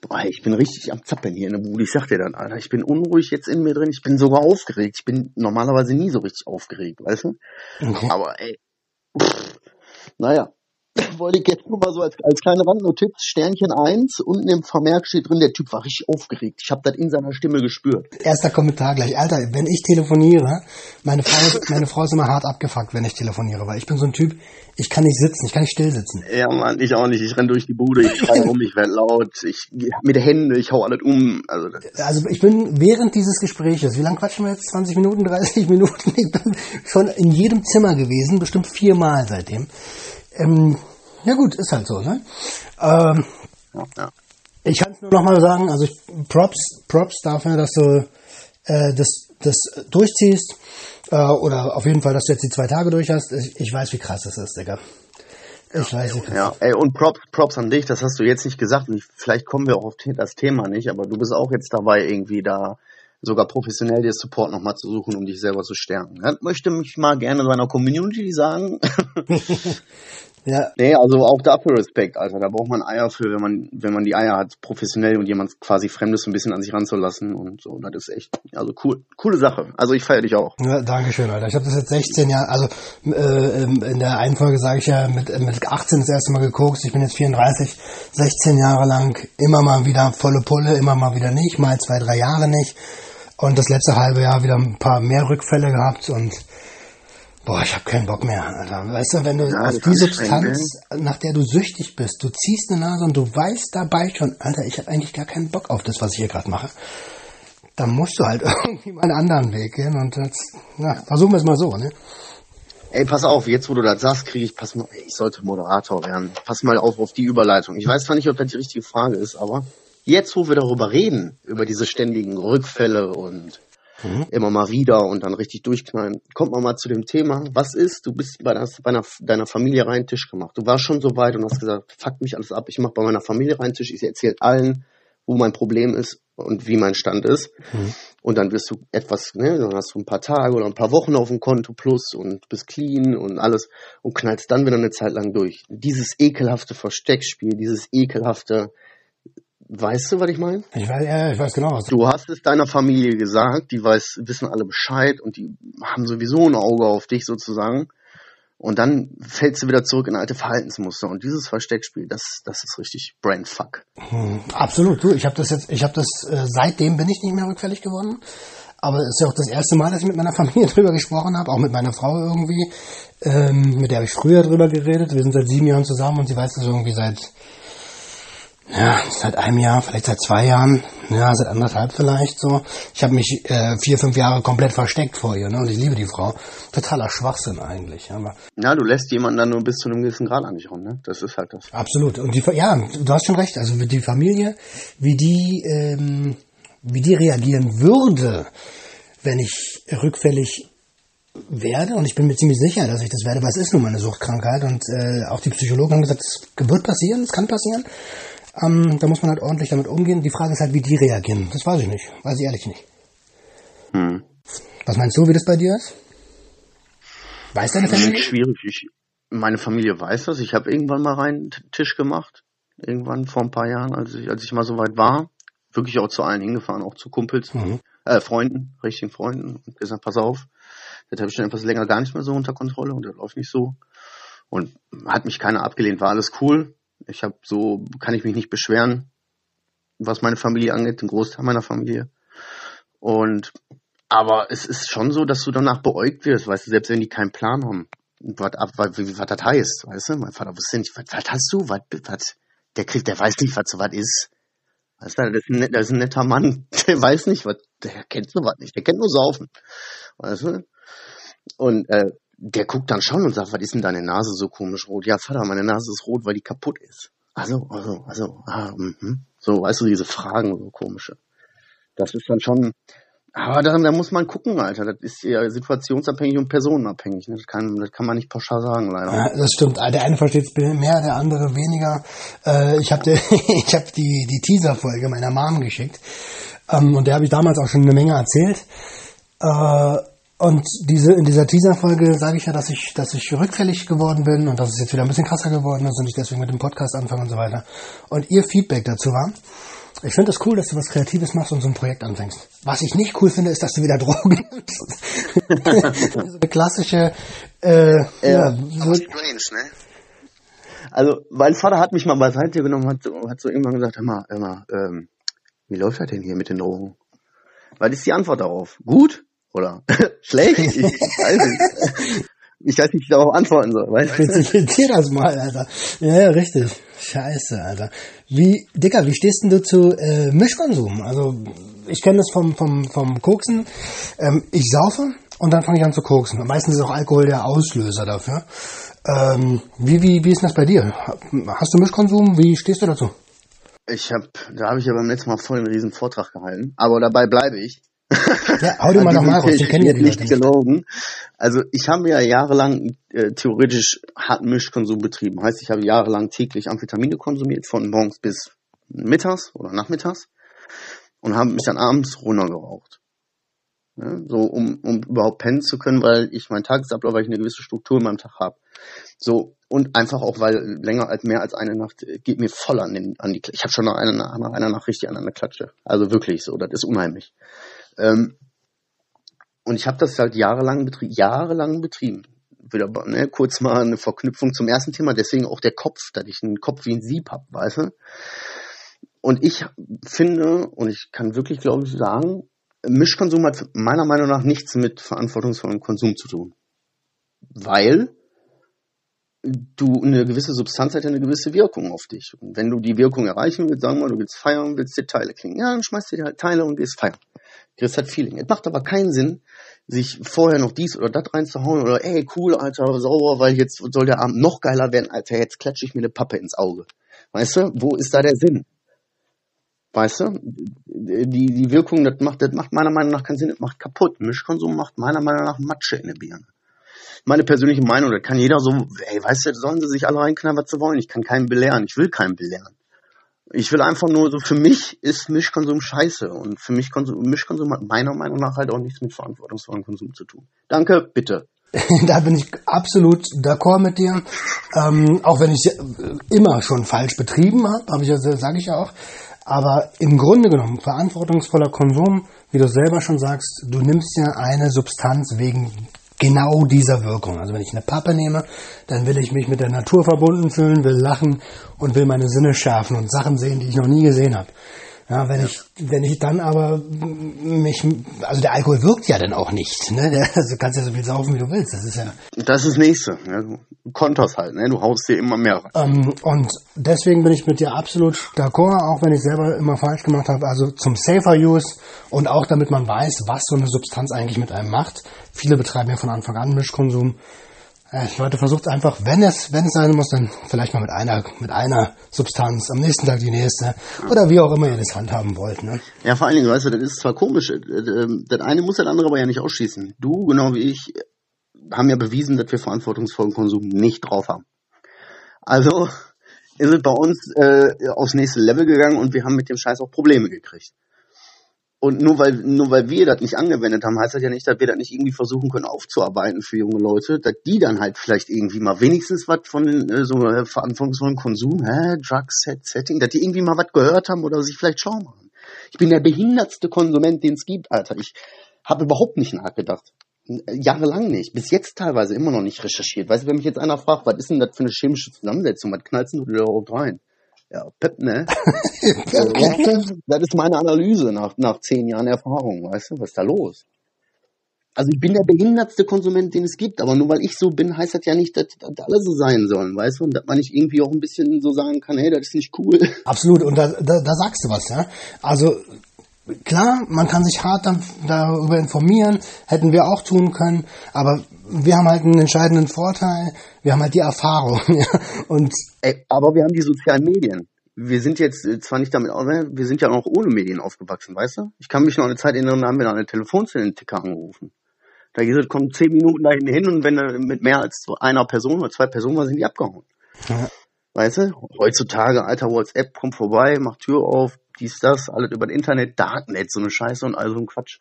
Boah, ich bin richtig am Zappeln hier in der Bude. Ich sag dir dann, Alter, ich bin unruhig jetzt in mir drin. Ich bin sogar aufgeregt. Ich bin normalerweise nie so richtig aufgeregt, weißt du? Okay. Aber ey, pff, naja, wollte ich jetzt nur mal so als, als kleine Randnotiz, Sternchen 1, unten im Vermerk steht drin, der Typ war richtig aufgeregt. Ich habe das in seiner Stimme gespürt. Erster Kommentar gleich. Alter, wenn ich telefoniere, meine Frau, ist, meine Frau ist immer hart abgefuckt, wenn ich telefoniere, weil ich bin so ein Typ, ich kann nicht sitzen, ich kann nicht still sitzen. Ja, Mann, ich auch nicht. Ich renn durch die Bude, ich schrei rum, ich werd laut, ich mit den Händen, ich hau alles um. Also Also ich bin während dieses Gespräches, wie lange quatschen wir jetzt? 20 Minuten, 30 Minuten? Ich bin schon in jedem Zimmer gewesen, bestimmt viermal seitdem. Ähm, ja gut, ist halt so, ne? Ähm, ja. Ich kann es nur nochmal sagen, also ich, Props, Props dafür, dass du äh, das, das durchziehst. Äh, oder auf jeden Fall, dass du jetzt die zwei Tage durch hast. Ich, ich weiß, wie krass das ist, Digga. Ich weiß, krass. Ja, ey, und Props, Props an dich, das hast du jetzt nicht gesagt. Und ich, vielleicht kommen wir auch auf das Thema nicht, aber du bist auch jetzt dabei, irgendwie da sogar professionell dir Support nochmal zu suchen, um dich selber zu stärken. Das möchte mich mal gerne meiner Community sagen. Ja, Nee, also auch dafür Respekt, Alter. Da braucht man Eier für, wenn man, wenn man die Eier hat, professionell und jemand quasi Fremdes ein bisschen an sich ranzulassen und so. Das ist echt, also cool, coole Sache. Also ich feiere dich auch. Ja, Dankeschön, Alter. Ich habe das jetzt 16 Jahre, also äh, in der einen Folge sage ich ja, mit, äh, mit 18 das erste Mal gekokst, ich bin jetzt 34, 16 Jahre lang immer mal wieder volle Pulle, immer mal wieder nicht, mal zwei, drei Jahre nicht. Und das letzte halbe Jahr wieder ein paar mehr Rückfälle gehabt und boah, ich habe keinen Bock mehr, Alter. Weißt du, wenn du Ja, auf die Substanz, nach der du süchtig bist, du ziehst eine Nase und du weißt dabei schon, Alter, ich habe eigentlich gar keinen Bock auf das, was ich hier gerade mache. Dann musst du halt irgendwie mal einen anderen Weg gehen und jetzt, na, versuchen wir es mal so, ne? Ey, pass auf, jetzt wo du das sagst, kriege ich, pass mal, ich sollte Moderator werden. Pass mal auf auf die Überleitung. Ich weiß zwar nicht, ob das die richtige Frage ist, aber jetzt, wo wir darüber reden, über diese ständigen Rückfälle und immer mal wieder und dann richtig durchknallen, kommt man mal zu dem Thema, was ist, du bist bei, das, bei einer, deiner Familie rein Tisch gemacht. Du warst schon so weit und hast gesagt, fuck mich alles ab, ich mache bei meiner Familie rein Tisch, ich erzähle allen, wo mein Problem ist und wie mein Stand ist. Und dann wirst du etwas, ne, dann hast du ein paar Tage oder ein paar Wochen auf dem Konto plus und bist clean und alles und knallst dann wieder eine Zeit lang durch. Dieses ekelhafte Versteckspiel, dieses ekelhafte, weißt du, was ich meine? Ich weiß, ja, ich weiß genau, was Du hast es deiner Familie gesagt, die weiß, wissen alle Bescheid und die haben sowieso ein Auge auf dich sozusagen. Und dann fällst du wieder zurück in alte Verhaltensmuster. Und dieses Versteckspiel, das, das ist richtig Brainfuck. Absolut, du, ich habe das jetzt, ich habe das, äh, seitdem bin ich nicht mehr rückfällig geworden. Aber es ist ja auch das erste Mal, dass ich mit meiner Familie drüber gesprochen habe, auch mit meiner Frau irgendwie. Ähm, mit der habe ich früher drüber geredet. Wir sind seit sieben Jahren zusammen und sie weiß das irgendwie seit, ja, seit einem Jahr, vielleicht seit zwei Jahren, ja, seit anderthalb vielleicht so. Ich habe mich äh, vier, fünf Jahre komplett versteckt vor ihr, ne? Und ich liebe die Frau. Totaler Schwachsinn eigentlich. Aber Ja, du lässt jemanden dann nur bis zu einem gewissen Grad an dich ran, ne? Das ist halt das. Absolut. Und die, ja, du hast schon recht. Also die Familie, wie die, ähm, wie die reagieren würde, wenn ich rückfällig werde, und ich bin mir ziemlich sicher, dass ich das werde, weil es ist nun mal eine Suchtkrankheit und äh, auch die Psychologen haben gesagt, es wird passieren, es kann passieren. Ähm, da muss man halt ordentlich damit umgehen. Die Frage ist halt, wie die reagieren. Das weiß ich nicht. Weiß ich ehrlich nicht. Hm. Was meinst du, wie das bei dir ist? Weiß deine Familie? Schwierig. Ich, meine Familie weiß das. Ich habe irgendwann mal rein T- Tisch gemacht. Irgendwann vor ein paar Jahren, als ich, als ich mal so weit war. Wirklich auch zu allen hingefahren, auch zu Kumpels, Mhm. äh, Freunden, richtigen Freunden. Und gesagt, pass auf, das habe ich schon etwas länger gar nicht mehr so unter Kontrolle und das läuft nicht so. Und hat mich keiner abgelehnt, war alles cool. Ich habe so, kann ich mich nicht beschweren, was meine Familie angeht, den Großteil meiner Familie. Und aber es ist schon so, dass du danach beäugt wirst, weißt du, selbst wenn die keinen Plan haben, was, was, was das heißt, weißt du? Mein Vater wusste nicht, was, was hast du, was, was, der kriegt, der weiß nicht, was so was ist. Weißt du, das ist, ein, net- das ist ein netter Mann, der weiß nicht, was, der kennt so was nicht, der kennt nur Saufen. Weißt du? Und äh, der guckt dann schon und sagt, was ist denn deine Nase so komisch rot? Ja, Vater, meine Nase ist rot, weil die kaputt ist. Also, also, also, ah, mhm. So, weißt du, diese Fragen, so komische. Das ist dann schon, aber da, da muss man gucken, Alter. Das ist ja situationsabhängig und personenabhängig. Ne? Das, kann, das kann man nicht pauschal sagen, leider. Ja, das stimmt. Der eine versteht mehr, der andere weniger. Äh, ich habe ich hab die, die Teaser-Folge meiner Mom geschickt. Ähm, und der habe ich damals auch schon eine Menge erzählt. Äh, und diese, in dieser Teaser-Folge sage ich ja, dass ich, dass ich rückfällig geworden bin und dass es jetzt wieder ein bisschen krasser geworden ist und ich deswegen mit dem Podcast anfange und so weiter. Und ihr Feedback dazu war, ich finde das cool, dass du was Kreatives machst und so ein Projekt anfängst. Was ich nicht cool finde, ist, dass du wieder Drogen nimmst. so eine klassische, äh, ja, so, strange, ne? Also, mein Vater hat mich mal beiseite genommen, hat, hat so irgendwann gesagt, hör mal, hör mal, ähm, wie läuft das denn hier mit den Drogen? Was ist die Antwort darauf? Gut? Oder schlecht? Ich, weiß nicht. Ich weiß nicht, wie ich darauf antworten soll. Weißt du? Das mal, Alter. Ja, ja, richtig. Scheiße, Alter. Wie, Dicker, wie stehst denn du zu äh, Mischkonsum? Also, ich kenne das vom, vom, vom Koksen. Ähm, ich saufe und dann fange ich an zu koksen. Meistens ist auch Alkohol der Auslöser dafür. Ähm, wie, wie, wie ist denn das bei dir? Hast du Mischkonsum? Wie stehst du dazu? Ich habe, da habe ich ja beim letzten Mal voll einen riesen Vortrag gehalten, aber dabei bleibe ich. Ja, hau dir mal nochmal raus, wir kennen ja die nicht gelogen. Also ich habe ja jahrelang äh, theoretisch harten Mischkonsum betrieben. Heißt, ich habe jahrelang täglich Amphetamine konsumiert, von morgens bis mittags oder nachmittags und habe mich dann abends runtergeraucht. Ja, so um, um überhaupt pennen zu können, weil ich meinen Tagesablauf, weil ich eine gewisse Struktur in meinem Tag habe. So und einfach auch, weil länger als mehr als eine Nacht äh, geht mir voll an, den, an die Klatsche. Ich habe schon nach einer, nach einer Nacht richtig an einer Klatsche. Also wirklich so, das ist unheimlich. Ähm, und ich habe das halt jahrelang betrieben, jahrelang betrieben. Wieder ne, kurz mal eine Verknüpfung zum ersten Thema, deswegen auch der Kopf, dass ich einen Kopf wie ein Sieb hab, weißt du? Und ich finde, und ich kann wirklich, glaube ich, sagen, Mischkonsum hat meiner Meinung nach nichts mit verantwortungsvollem Konsum zu tun. Weil du eine gewisse Substanz hat ja eine gewisse Wirkung auf dich. Und wenn du die Wirkung erreichen willst, sagen wir du willst feiern, willst dir Teile klingen. Ja, dann schmeißt du dir halt Teile und gehst feiern. Kriegst halt Feeling. Es macht aber keinen Sinn, sich vorher noch dies oder das reinzuhauen oder ey, cool, Alter, sauber, weil jetzt soll der Abend noch geiler werden, Alter, jetzt klatsche ich mir eine Pappe ins Auge. Weißt du, wo ist da der Sinn? Weißt du, die, die Wirkung, das macht, das macht meiner Meinung nach keinen Sinn, das macht kaputt. Mischkonsum macht meiner Meinung nach Matsche in der Birne. Meine persönliche Meinung, das kann jeder so, ey, weißt du, sollen sie sich alle reinknallen, was sie wollen. Ich kann keinen belehren, ich will keinen belehren. Ich will einfach nur so, für mich ist Mischkonsum scheiße und für mich Konsum, Mischkonsum hat meiner Meinung nach halt auch nichts mit verantwortungsvollem Konsum zu tun. Danke, bitte. da bin ich absolut d'accord mit dir. Ähm, auch wenn ich es immer schon falsch betrieben habe, habe ich sage ich ja auch. Aber im Grunde genommen, verantwortungsvoller Konsum, wie du selber schon sagst, du nimmst ja eine Substanz wegen genau dieser Wirkung. Also wenn ich eine Pappe nehme, dann will ich mich mit der Natur verbunden fühlen, will lachen und will meine Sinne schärfen und Sachen sehen, die ich noch nie gesehen habe. Ja, wenn ich, wenn ich dann aber mich, also der Alkohol wirkt ja dann auch nicht, ne? Der, also du kannst ja so viel saufen, wie du willst. Das ist ja. Das ist das Nächste. Ja, du konterst halt, ne? Du haust dir immer mehr rein. Ähm, und deswegen bin ich mit dir absolut d'accord, auch wenn ich selber immer falsch gemacht habe. Also zum Safer Use und auch damit man weiß, was so eine Substanz eigentlich mit einem macht. Viele betreiben ja von Anfang an Mischkonsum. Äh, Leute, versucht einfach, wenn es, wenn es sein muss, dann vielleicht mal mit einer, mit einer Substanz, am nächsten Tag die nächste, oder wie auch immer ihr das handhaben wollt, ne? Ja, vor allen Dingen, weißt du, das ist zwar komisch, äh, äh, das eine muss das andere aber ja nicht ausschließen. Du, genau wie ich, haben ja bewiesen, dass wir verantwortungsvollen Konsum nicht drauf haben. Also ist es bei uns äh, aufs nächste Level gegangen und wir haben mit dem Scheiß auch Probleme gekriegt. Und nur weil, nur weil wir das nicht angewendet haben, heißt das ja nicht, dass wir das nicht irgendwie versuchen können aufzuarbeiten für junge Leute, dass die dann halt vielleicht irgendwie mal wenigstens was von den, äh, so äh, verantwortungsvollen Konsum, hä, Drugs, Set, Setting, dass die irgendwie mal was gehört haben oder sich vielleicht schlau machen. Ich bin der behindertste Konsument, den es gibt, Alter. Ich habe überhaupt nicht nachgedacht. Jahrelang nicht. Bis jetzt teilweise immer noch nicht recherchiert. Weißt du, wenn mich jetzt einer fragt, was ist denn das für eine chemische Zusammensetzung, was knallst du überhaupt rein? Ja, Pep, ne? das ist meine Analyse nach, nach zehn Jahren Erfahrung, weißt du? Was ist da los? Also ich bin der behindertste Konsument, den es gibt, aber nur weil ich so bin, heißt das ja nicht, dass, dass alle so sein sollen, weißt du? Und dass man nicht irgendwie auch ein bisschen so sagen kann, hey, das ist nicht cool. Absolut, und da, da, da sagst du was, ja. Also klar, man kann sich hart da, darüber informieren, hätten wir auch tun können, aber wir haben halt einen entscheidenden Vorteil, wir haben halt die Erfahrung. Ja? Und Ey, aber wir haben die sozialen Medien. Wir sind jetzt äh, zwar nicht damit, wir sind ja noch ohne Medien aufgewachsen, weißt du? Ich kann mich noch eine Zeit erinnern, da haben wir noch eine Telefonzellen-Ticker angerufen. Da gesagt, kommt zehn Minuten da hin und wenn du mit mehr als einer Person oder zwei Personen war, sind die abgehauen. Ja. Weißt du? Heutzutage, alter WhatsApp, kommt vorbei, macht Tür auf, dies, das, alles über das Internet, Darknet, so eine Scheiße und all so ein Quatsch.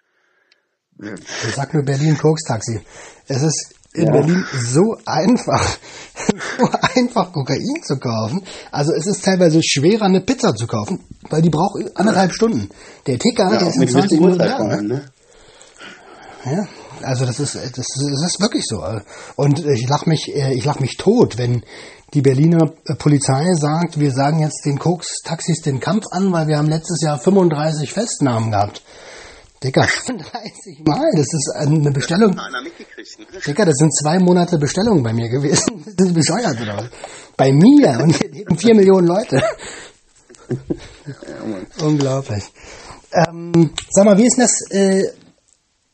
Sag mir Berlin Koks-Taxi. Es ist in ja. Berlin so einfach, so einfach Kokain zu kaufen. Also es ist teilweise schwerer, eine Pizza zu kaufen, weil die braucht anderthalb Stunden. Der Ticker, ja, der ist in 20 Minuten da. Ne? Ja, also das ist, das, das ist wirklich so. Und ich lach mich, ich lach mich tot, wenn die Berliner Polizei sagt, wir sagen jetzt den Koks-Taxis den Kampf an, weil wir haben letztes Jahr 35 Festnahmen gehabt. Digga, 35 Mal, das ist eine Bestellung. ne? Digga, das sind zwei Monate Bestellung bei mir gewesen. Das ist bescheuert, oder? was? Bei mir und hier leben vier Millionen Leute. Ja, Unglaublich. Ähm, sag mal, wie ist denn das? Äh,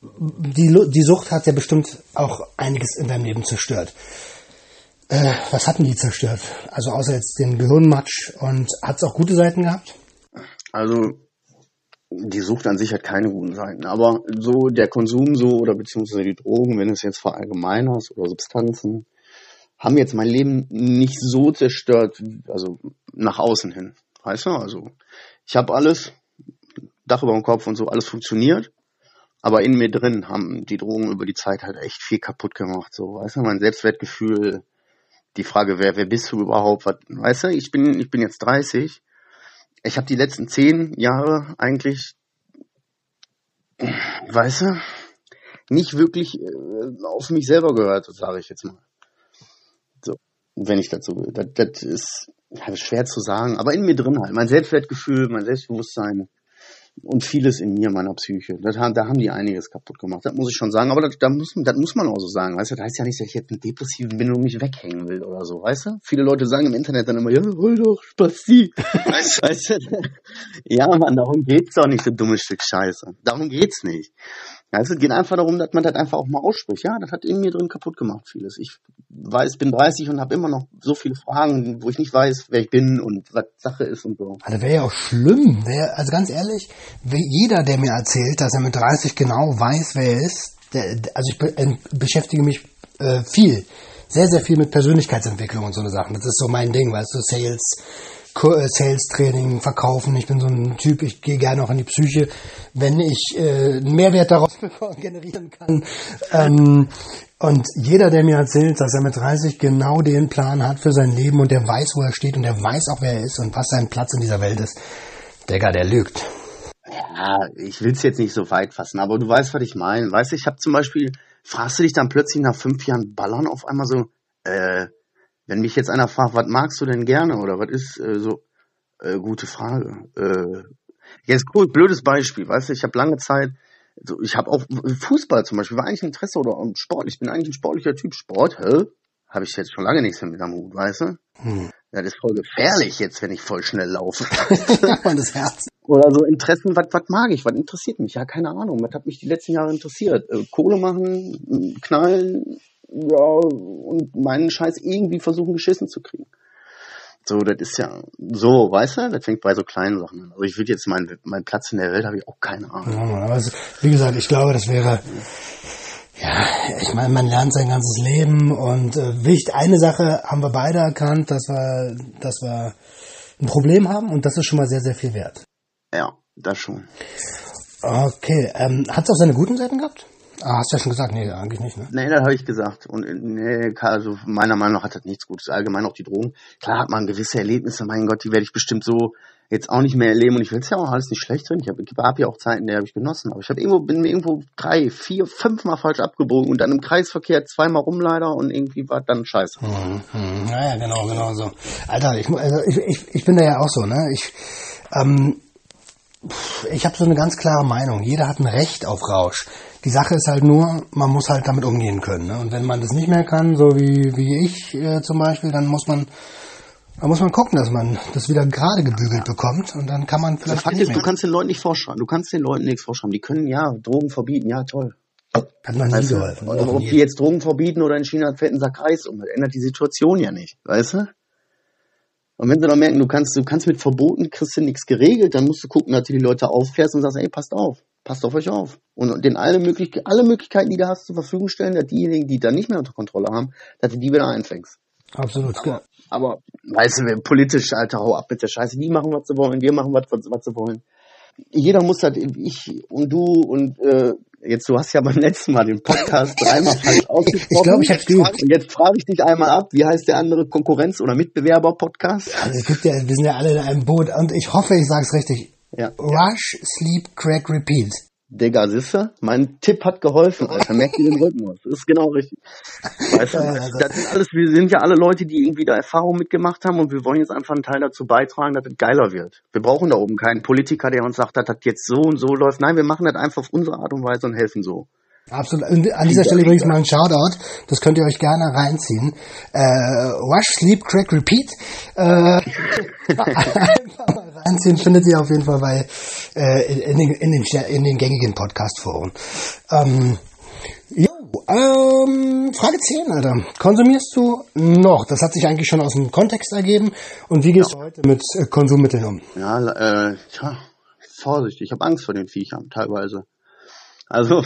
die, die Sucht hat ja bestimmt auch einiges in deinem Leben zerstört. Äh, was hatten die zerstört? Also außer jetzt den Gehirnmatsch und hat es auch gute Seiten gehabt? Also die Sucht an sich hat keine guten Seiten, aber so der Konsum so oder beziehungsweise die Drogen, wenn es jetzt verallgemeinerst oder Substanzen, haben jetzt mein Leben nicht so zerstört, also nach außen hin. Weißt du? Also ich habe alles, Dach über dem Kopf und so, alles funktioniert. Aber in mir drin haben die Drogen über die Zeit halt echt viel kaputt gemacht. So, weißt du, mein Selbstwertgefühl, die Frage, wer, wer bist du überhaupt? Was, weißt du, ich bin, ich bin jetzt 30. Ich habe die letzten zehn Jahre eigentlich, weißt du, nicht wirklich äh, auf mich selber gehört, sage ich jetzt mal. So, wenn ich dazu will. Das, das ist schwer zu sagen, aber in mir drin halt. Mein Selbstwertgefühl, mein Selbstbewusstsein, und vieles in mir, meiner Psyche. Das, da haben die einiges kaputt gemacht. Das muss ich schon sagen. Aber das, das, muss, das muss man auch so sagen. Weißt du, das heißt ja nicht, dass ich jetzt ein Depressiven bin und mich weghängen will oder so. Weißt du? Viele Leute sagen im Internet dann immer, ja, hol doch, Spasti. weißt, weißt du? Ja, Mann, darum geht's doch nicht, so dummes Stück Scheiße. Darum geht's nicht. Also es geht einfach darum, dass man das einfach auch mal ausspricht. Ja, das hat in mir drin kaputt gemacht vieles. Ich weiß, bin 30 und habe immer noch so viele Fragen, wo ich nicht weiß, wer ich bin und was Sache ist und so. Also wäre ja auch schlimm. Wär, also ganz ehrlich, jeder, der mir erzählt, dass er mit 30 genau weiß, wer er ist, der, also ich be äh, beschäftige mich äh, viel, sehr, sehr viel mit Persönlichkeitsentwicklung und so eine Sachen. Das ist so mein Ding, weißt du, Sales, äh, Sales-Training, Verkaufen. Ich bin so ein Typ, ich gehe gerne auch in die Psyche, wenn ich äh, Mehrwert daraus generieren kann. Ähm, und jeder, der mir erzählt, dass er mit 30 genau den Plan hat für sein Leben und der weiß, wo er steht und der weiß auch, wer er ist und was sein Platz in dieser Welt ist, Digga, der lügt. Ja, ich will es jetzt nicht so weit fassen, aber du weißt, was ich meine. Weißt du, ich habe zum Beispiel, fragst du dich dann plötzlich nach fünf Jahren Ballern auf einmal so, äh, wenn mich jetzt einer fragt, was magst du denn gerne oder was ist äh, so, äh, gute Frage. Äh, jetzt cool, blödes Beispiel, weißt du, ich habe lange Zeit, so, ich habe auch Fußball zum Beispiel, war eigentlich ein Interesse oder Sport, ich bin eigentlich ein sportlicher Typ. Sport, hä? Habe ich jetzt schon lange nichts mehr mit am Hut, weißt du? Hm. Ja, das ist voll gefährlich jetzt, wenn ich voll schnell laufe. Und das Herz. Oder so Interessen, was mag ich, was interessiert mich? Ja, keine Ahnung, was hat mich die letzten Jahre interessiert? Äh, Kohle machen, knallen, ja, und meinen Scheiß irgendwie versuchen geschissen zu kriegen. So, das ist ja so, weißt du, das fängt bei so kleinen Sachen an. Also ich würde jetzt meinen mein Platz in der Welt habe ich auch keine Ahnung. Ja, also, wie gesagt, ich glaube, das wäre ja, ich meine, man lernt sein ganzes Leben und äh, wichtig, eine Sache haben wir beide erkannt, dass wir, dass wir ein Problem haben und das ist schon mal sehr, sehr viel wert. Ja, das schon. Okay, ähm, hat es auch seine guten Seiten gehabt? Ah, hast du ja schon gesagt, nee, eigentlich nicht, ne? Nee, das habe ich gesagt. Und nee, also meiner Meinung nach hat das nichts Gutes. Allgemein auch die Drogen. Klar hat man gewisse Erlebnisse, mein Gott, die werde ich bestimmt so jetzt auch nicht mehr erleben. Und ich will es ja auch alles nicht schlecht drin. Ich habe hab ja auch Zeiten, die habe ich genossen. Aber ich habe irgendwo, bin mir irgendwo drei, vier, fünfmal falsch abgebogen und dann im Kreisverkehr zweimal rum leider und irgendwie war dann scheiße. Mhm, mhm. Ja, ja, genau, genau so. Alter, ich, also ich, ich, ich bin da ja auch so, ne? Ich, ähm, ich habe so eine ganz klare Meinung. Jeder hat ein Recht auf Rausch. Die Sache ist halt nur, man muss halt damit umgehen können. Ne? Und wenn man das nicht mehr kann, so wie, wie ich äh, zum Beispiel, dann muss man da muss man gucken, dass man das wieder gerade gebügelt bekommt und dann kann man vielleicht. Fakt ist, du kannst den Leuten nicht vorschreiben. Du kannst den Leuten nichts vorschreiben. Die können ja Drogen verbieten, ja toll. Hat man nie weißt geholfen. Ob die jetzt Drogen verbieten oder in China fällt ein Sack Reis um, das ändert die Situation ja nicht, weißt du? Und wenn sie dann merken, du kannst, du kannst mit Verboten, kriegst du nichts geregelt, dann musst du gucken, dass du die Leute aufklärst und sagst, ey, passt auf, passt auf euch auf. Und den alle, möglich alle Möglichkeiten, die du hast, zur Verfügung stellen, dass diejenigen, die da nicht mehr unter Kontrolle haben, dass du die wieder einfängst. Absolut, aber, aber weißt du, politisch, Alter, hau ab mit der Scheiße. Die machen, was sie wollen, wir machen, was, was, was sie wollen. Jeder muss halt, ich und du und äh, jetzt, du hast ja beim letzten Mal den Podcast dreimal falsch ausgesprochen. Ich glaube, ich hab's geübt. Und jetzt frage ich dich einmal ab, wie heißt der andere Konkurrenz- oder Mitbewerber-Podcast? Also es gibt ja, wir sind ja alle in einem Boot und ich hoffe, ich sage es richtig. Ja. Rush, Sleep, Crack, Repeat. Digga, siehste, mein Tipp hat geholfen, Alter. Merkt ihr den Rhythmus? Das ist genau richtig. Weißt du, das sind alles, wir sind ja alle Leute, die irgendwie da Erfahrung mitgemacht haben und wir wollen jetzt einfach einen Teil dazu beitragen, dass es geiler wird. Wir brauchen da oben keinen Politiker, der uns sagt, dass das jetzt so und so läuft. Nein, wir machen das einfach auf unsere Art und Weise und helfen so. Absolut. Und an dieser Stelle übrigens mal ein Shoutout. Das könnt ihr euch gerne reinziehen. Äh, Wash, Sleep, Crack, Repeat. Äh, einfach mal reinziehen findet ihr auf jeden Fall bei äh, in, den, in, den, in den gängigen Podcast-Foren. Ähm, jo, Ähm, Frage 10, Alter. Konsumierst du noch? Das hat sich eigentlich schon aus dem Kontext ergeben. Und wie gehst ja. du heute mit äh, Konsummitteln um? Ja, äh, tja, vorsichtig. Ich habe Angst vor den Viechern teilweise. Also,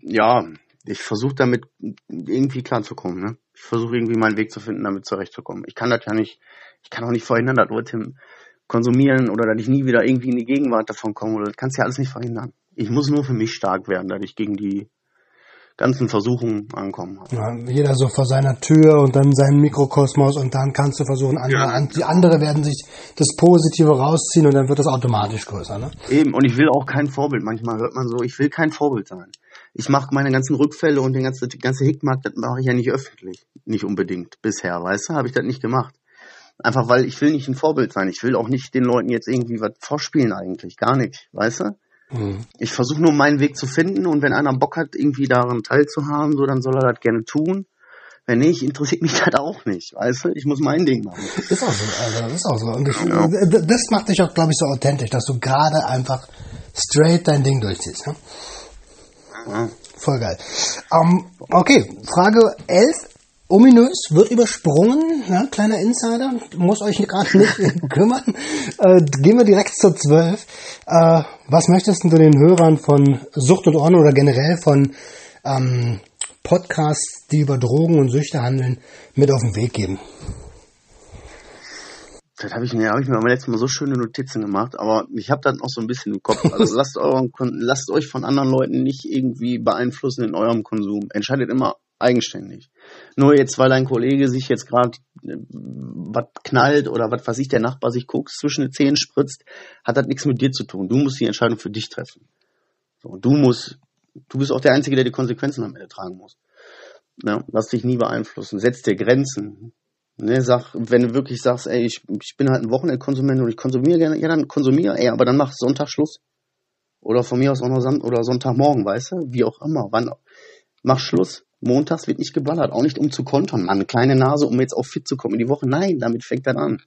ja, ich versuche damit irgendwie klarzukommen. Ne? Ich versuche irgendwie meinen Weg zu finden, damit zurechtzukommen. Ich kann das ja nicht, ich kann auch nicht verhindern, dass Leute konsumieren oder dass ich nie wieder irgendwie in die Gegenwart davon komme. Das kannst ja alles nicht verhindern. Ich muss nur für mich stark werden, dass ich gegen die ganzen Versuchungen ankommen. Ja, jeder so vor seiner Tür und dann seinen Mikrokosmos und dann kannst du versuchen, andere, ja. die andere werden sich das Positive rausziehen und dann wird das automatisch größer. Ne? Eben, und ich will auch kein Vorbild. Manchmal hört man so, ich will kein Vorbild sein. Ich mache meine ganzen Rückfälle und den ganzen, die ganze Hickmark, das mache ich ja nicht öffentlich. Nicht unbedingt. Bisher, weißt du, habe ich das nicht gemacht. Einfach weil ich will nicht ein Vorbild sein. Ich will auch nicht den Leuten jetzt irgendwie was vorspielen eigentlich. Gar nicht, weißt du? Mhm. Ich versuche nur meinen Weg zu finden und wenn einer Bock hat, irgendwie daran teilzuhaben, so dann soll er das gerne tun. Wenn nicht, interessiert mich das auch nicht, weißt du? Ich muss mein Ding machen. Ist auch so, also das ist auch so. Und ich, ja. das macht dich auch, glaube ich, so authentisch, dass du gerade einfach straight dein Ding durchziehst. Ne? Ja. Voll geil. Um, ähm, okay, Frage 11 ominös, wird übersprungen, ne? kleiner Insider, muss euch gerade nicht kümmern. Äh, gehen wir direkt zur 12. Äh, was möchtest du den Hörern von Sucht und Ordnung oder generell von ähm, Podcasts, die über Drogen und Süchte handeln, mit auf den Weg geben? Das habe ich mir, habe ich mir beim letzten Mal so schöne Notizen gemacht, aber ich habe das noch so ein bisschen im Kopf. Also lasst, euren, lasst euch von anderen Leuten nicht irgendwie beeinflussen in eurem Konsum. Entscheidet immer eigenständig. Nur jetzt, weil ein Kollege sich jetzt gerade äh, was knallt oder was weiß ich, der Nachbar sich guckt, zwischen den Zähnen spritzt, hat das nichts mit dir zu tun. Du musst die Entscheidung für dich treffen. So, du musst, du bist auch der Einzige, der die Konsequenzen am Ende tragen muss. Ja, lass dich nie beeinflussen. Setz dir Grenzen. Ne, sag, wenn du wirklich sagst, ey, ich, ich bin halt ein Wochenendkonsument und ich konsumiere gerne, ja, dann konsumiere, ey, aber dann mach Sonntag Schluss. Oder von mir aus auch noch Son oder Sonntagmorgen, weißt du? Wie auch immer. Wann, mach Schluss. Montags wird nicht geballert, auch nicht um zu kontern. Mann, eine kleine Nase, um jetzt auf fit zu kommen in die Woche. Nein, damit fängt das an.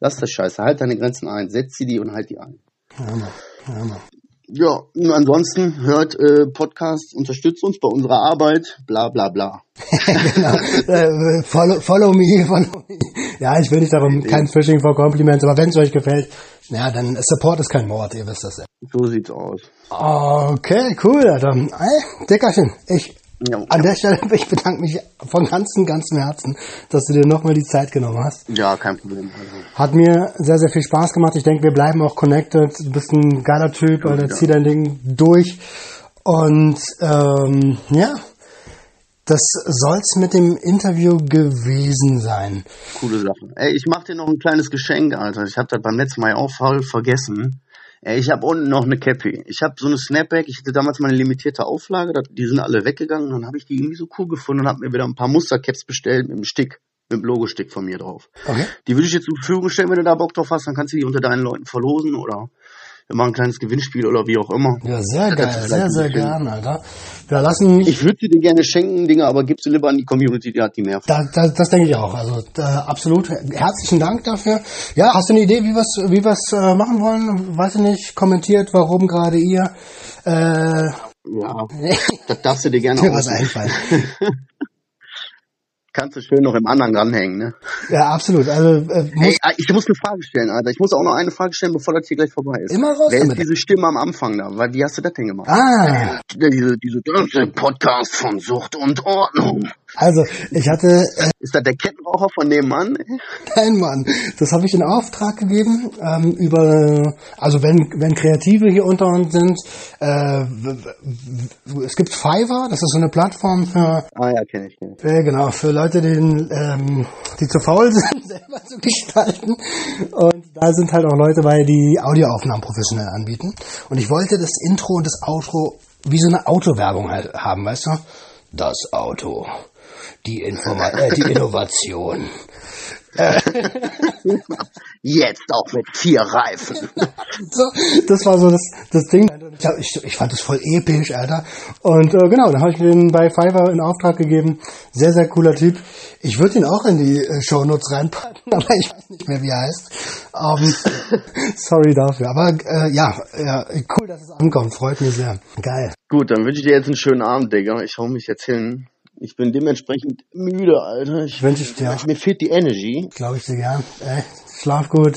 Lass das Scheiße, halt deine Grenzen ein, setz sie die und halt die ein. Hammer. Ja, und ansonsten hört äh, Podcast, unterstützt uns bei unserer Arbeit, bla bla bla. genau. Äh, follow, follow, me, follow me. Ja, ich will nicht darum, kein Phishing for Compliments, aber wenn es euch gefällt, ja, dann Support ist kein Mord, ihr wisst das ja. So sieht's aus. Okay, cool, Alter. Ey, Dickerchen, ich ja. An der Stelle, ich bedanke mich von ganzem, ganzem Herzen, dass du dir nochmal die Zeit genommen hast. Ja, kein Problem. Also. Hat mir sehr, sehr viel Spaß gemacht. Ich denke, wir bleiben auch connected. Du bist ein geiler Typ, ja, ja. zieht dein Ding durch. Und ähm, ja, das soll's mit dem Interview gewesen sein. Coole Sache. Ey, ich mach dir noch ein kleines Geschenk, Alter. Ich habe das beim letzten Mal auch voll vergessen. Ich habe unten noch eine Cappy. Ich habe so eine Snapback. Ich hatte damals meine limitierte Auflage. Die sind alle weggegangen. Dann habe ich die irgendwie so cool gefunden und habe mir wieder ein paar Mustercaps bestellt mit dem Stick, mit dem Logo-Stick von mir drauf. Okay. Die würde ich jetzt zur Verfügung stellen, wenn du da Bock drauf hast. Dann kannst du die unter deinen Leuten verlosen oder wir machen ein kleines Gewinnspiel oder wie auch immer. Ja, sehr geil, sehr, sehr gern, Alter. Wir lassen ich würde sie dir gerne schenken, Dinge, aber gib sie lieber an die Community, die hat die mehr. Da, da, das denke ich auch. Also äh, absolut. Herzlichen Dank dafür. Ja, hast du eine Idee, wie wir es wie wir's, äh, machen wollen? Weiß ich nicht. Kommentiert, warum gerade ihr. Äh, ja, das darfst du dir gerne was einfallen. kannst du schön noch im anderen dranhängen, ne? Ja, absolut. Also, äh, muss Ey, ich muss eine Frage stellen, Alter. Ich muss auch noch eine Frage stellen, bevor das hier gleich vorbei ist. Immer raus Wer ist diese Stimme am Anfang da? Wie hast du das denn gemacht? Ah. Diese, diese, diese Podcast von Sucht und Ordnung. Also, ich hatte. Äh, ist das der Kettenraucher von dem Mann? Nein, Mann. Das habe ich in Auftrag gegeben ähm, über, also wenn wenn Kreative hier unter uns sind, äh, es gibt Fiverr, das ist so eine Plattform für. Ah ja, kenne ich. Kenn ich. Äh, genau für Leute, die, ähm, die zu faul sind, selber zu gestalten. Und da sind halt auch Leute bei, die Audioaufnahmen professionell anbieten. Und ich wollte das Intro und das Outro wie so eine Autowerbung halt haben, weißt du? Das Auto die, Informa äh, die Innovation. Jetzt auch mit vier Reifen. so, das war so das, das Ding. Ich, ich fand das voll episch, Alter. Und äh, genau, dann habe ich den bei Fiverr in Auftrag gegeben. Sehr, sehr cooler Typ. Ich würde ihn auch in die äh, Shownotes reinpacken, aber ich weiß nicht mehr, wie er heißt. ähm, sorry dafür. Aber äh, ja, ja, cool, dass es ankommt. Freut mich sehr. Geil. Gut, dann wünsche ich dir jetzt einen schönen Abend, Digga. Ich hau mich jetzt hin. Ich bin dementsprechend müde, Alter. Ich wünsche ich dir. Mir fehlt die Energy. Glaube ich dir gern. Ey, schlaf gut.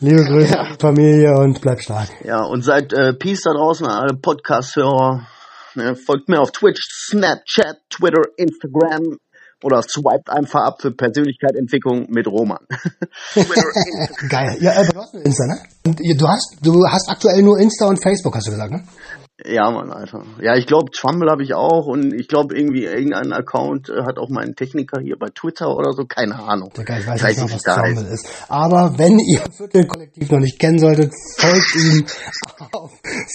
Liebe Grüße, ja. Familie und bleib stark. Ja, und seid äh, Peace da draußen an alle Podcast-Hörer. Ne, folgt mir auf Twitch, Snapchat, Twitter, Instagram oder swiped einfach ab für Persönlichkeitsentwicklung mit Roman. Geil. Ja, aber du hast nur Insta, ne? Und du hast, du hast aktuell nur Insta und Facebook, hast du gesagt, ne? Ja, Mann, Alter. Ja, ich glaube, Trumble habe ich auch und ich glaube, irgendwie irgendein Account äh, hat auch mein Techniker hier bei Twitter oder so, keine Ahnung. Digga, ich weiß, nicht, was Trumble ist. Aber wenn ihr Viertelkollektiv noch nicht kennen solltet, folgt ihm auf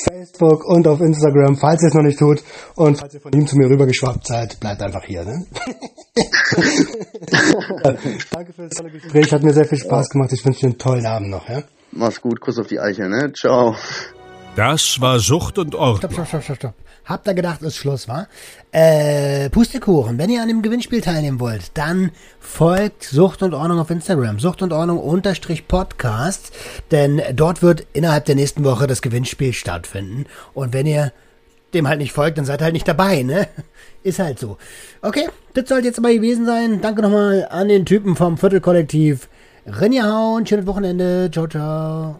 Facebook und auf Instagram, falls ihr es noch nicht tut. Und falls ihr von ihm zu mir rübergeschwappt seid, bleibt einfach hier, ne? Danke für das tolle Gespräch, hat mir sehr viel Spaß gemacht. Ich wünsche dir einen tollen Abend noch, ja? Mach's gut, Kuss auf die Eiche, ne? Ciao. Das war Sucht und Ordnung. Stopp, stopp, stopp, stopp, stopp. Habt ihr gedacht, ist Schluss, war? Äh, Pustekuchen. Wenn ihr an dem Gewinnspiel teilnehmen wollt, dann folgt Sucht und Ordnung auf Instagram. Sucht und Ordnung unterstrich Podcast. Denn dort wird innerhalb der nächsten Woche das Gewinnspiel stattfinden. Und wenn ihr dem halt nicht folgt, dann seid halt nicht dabei, ne? Ist halt so. Okay, das sollte jetzt aber gewesen sein. Danke nochmal an den Typen vom Viertelkollektiv. Rinjahauen, schönes Wochenende. Ciao, ciao.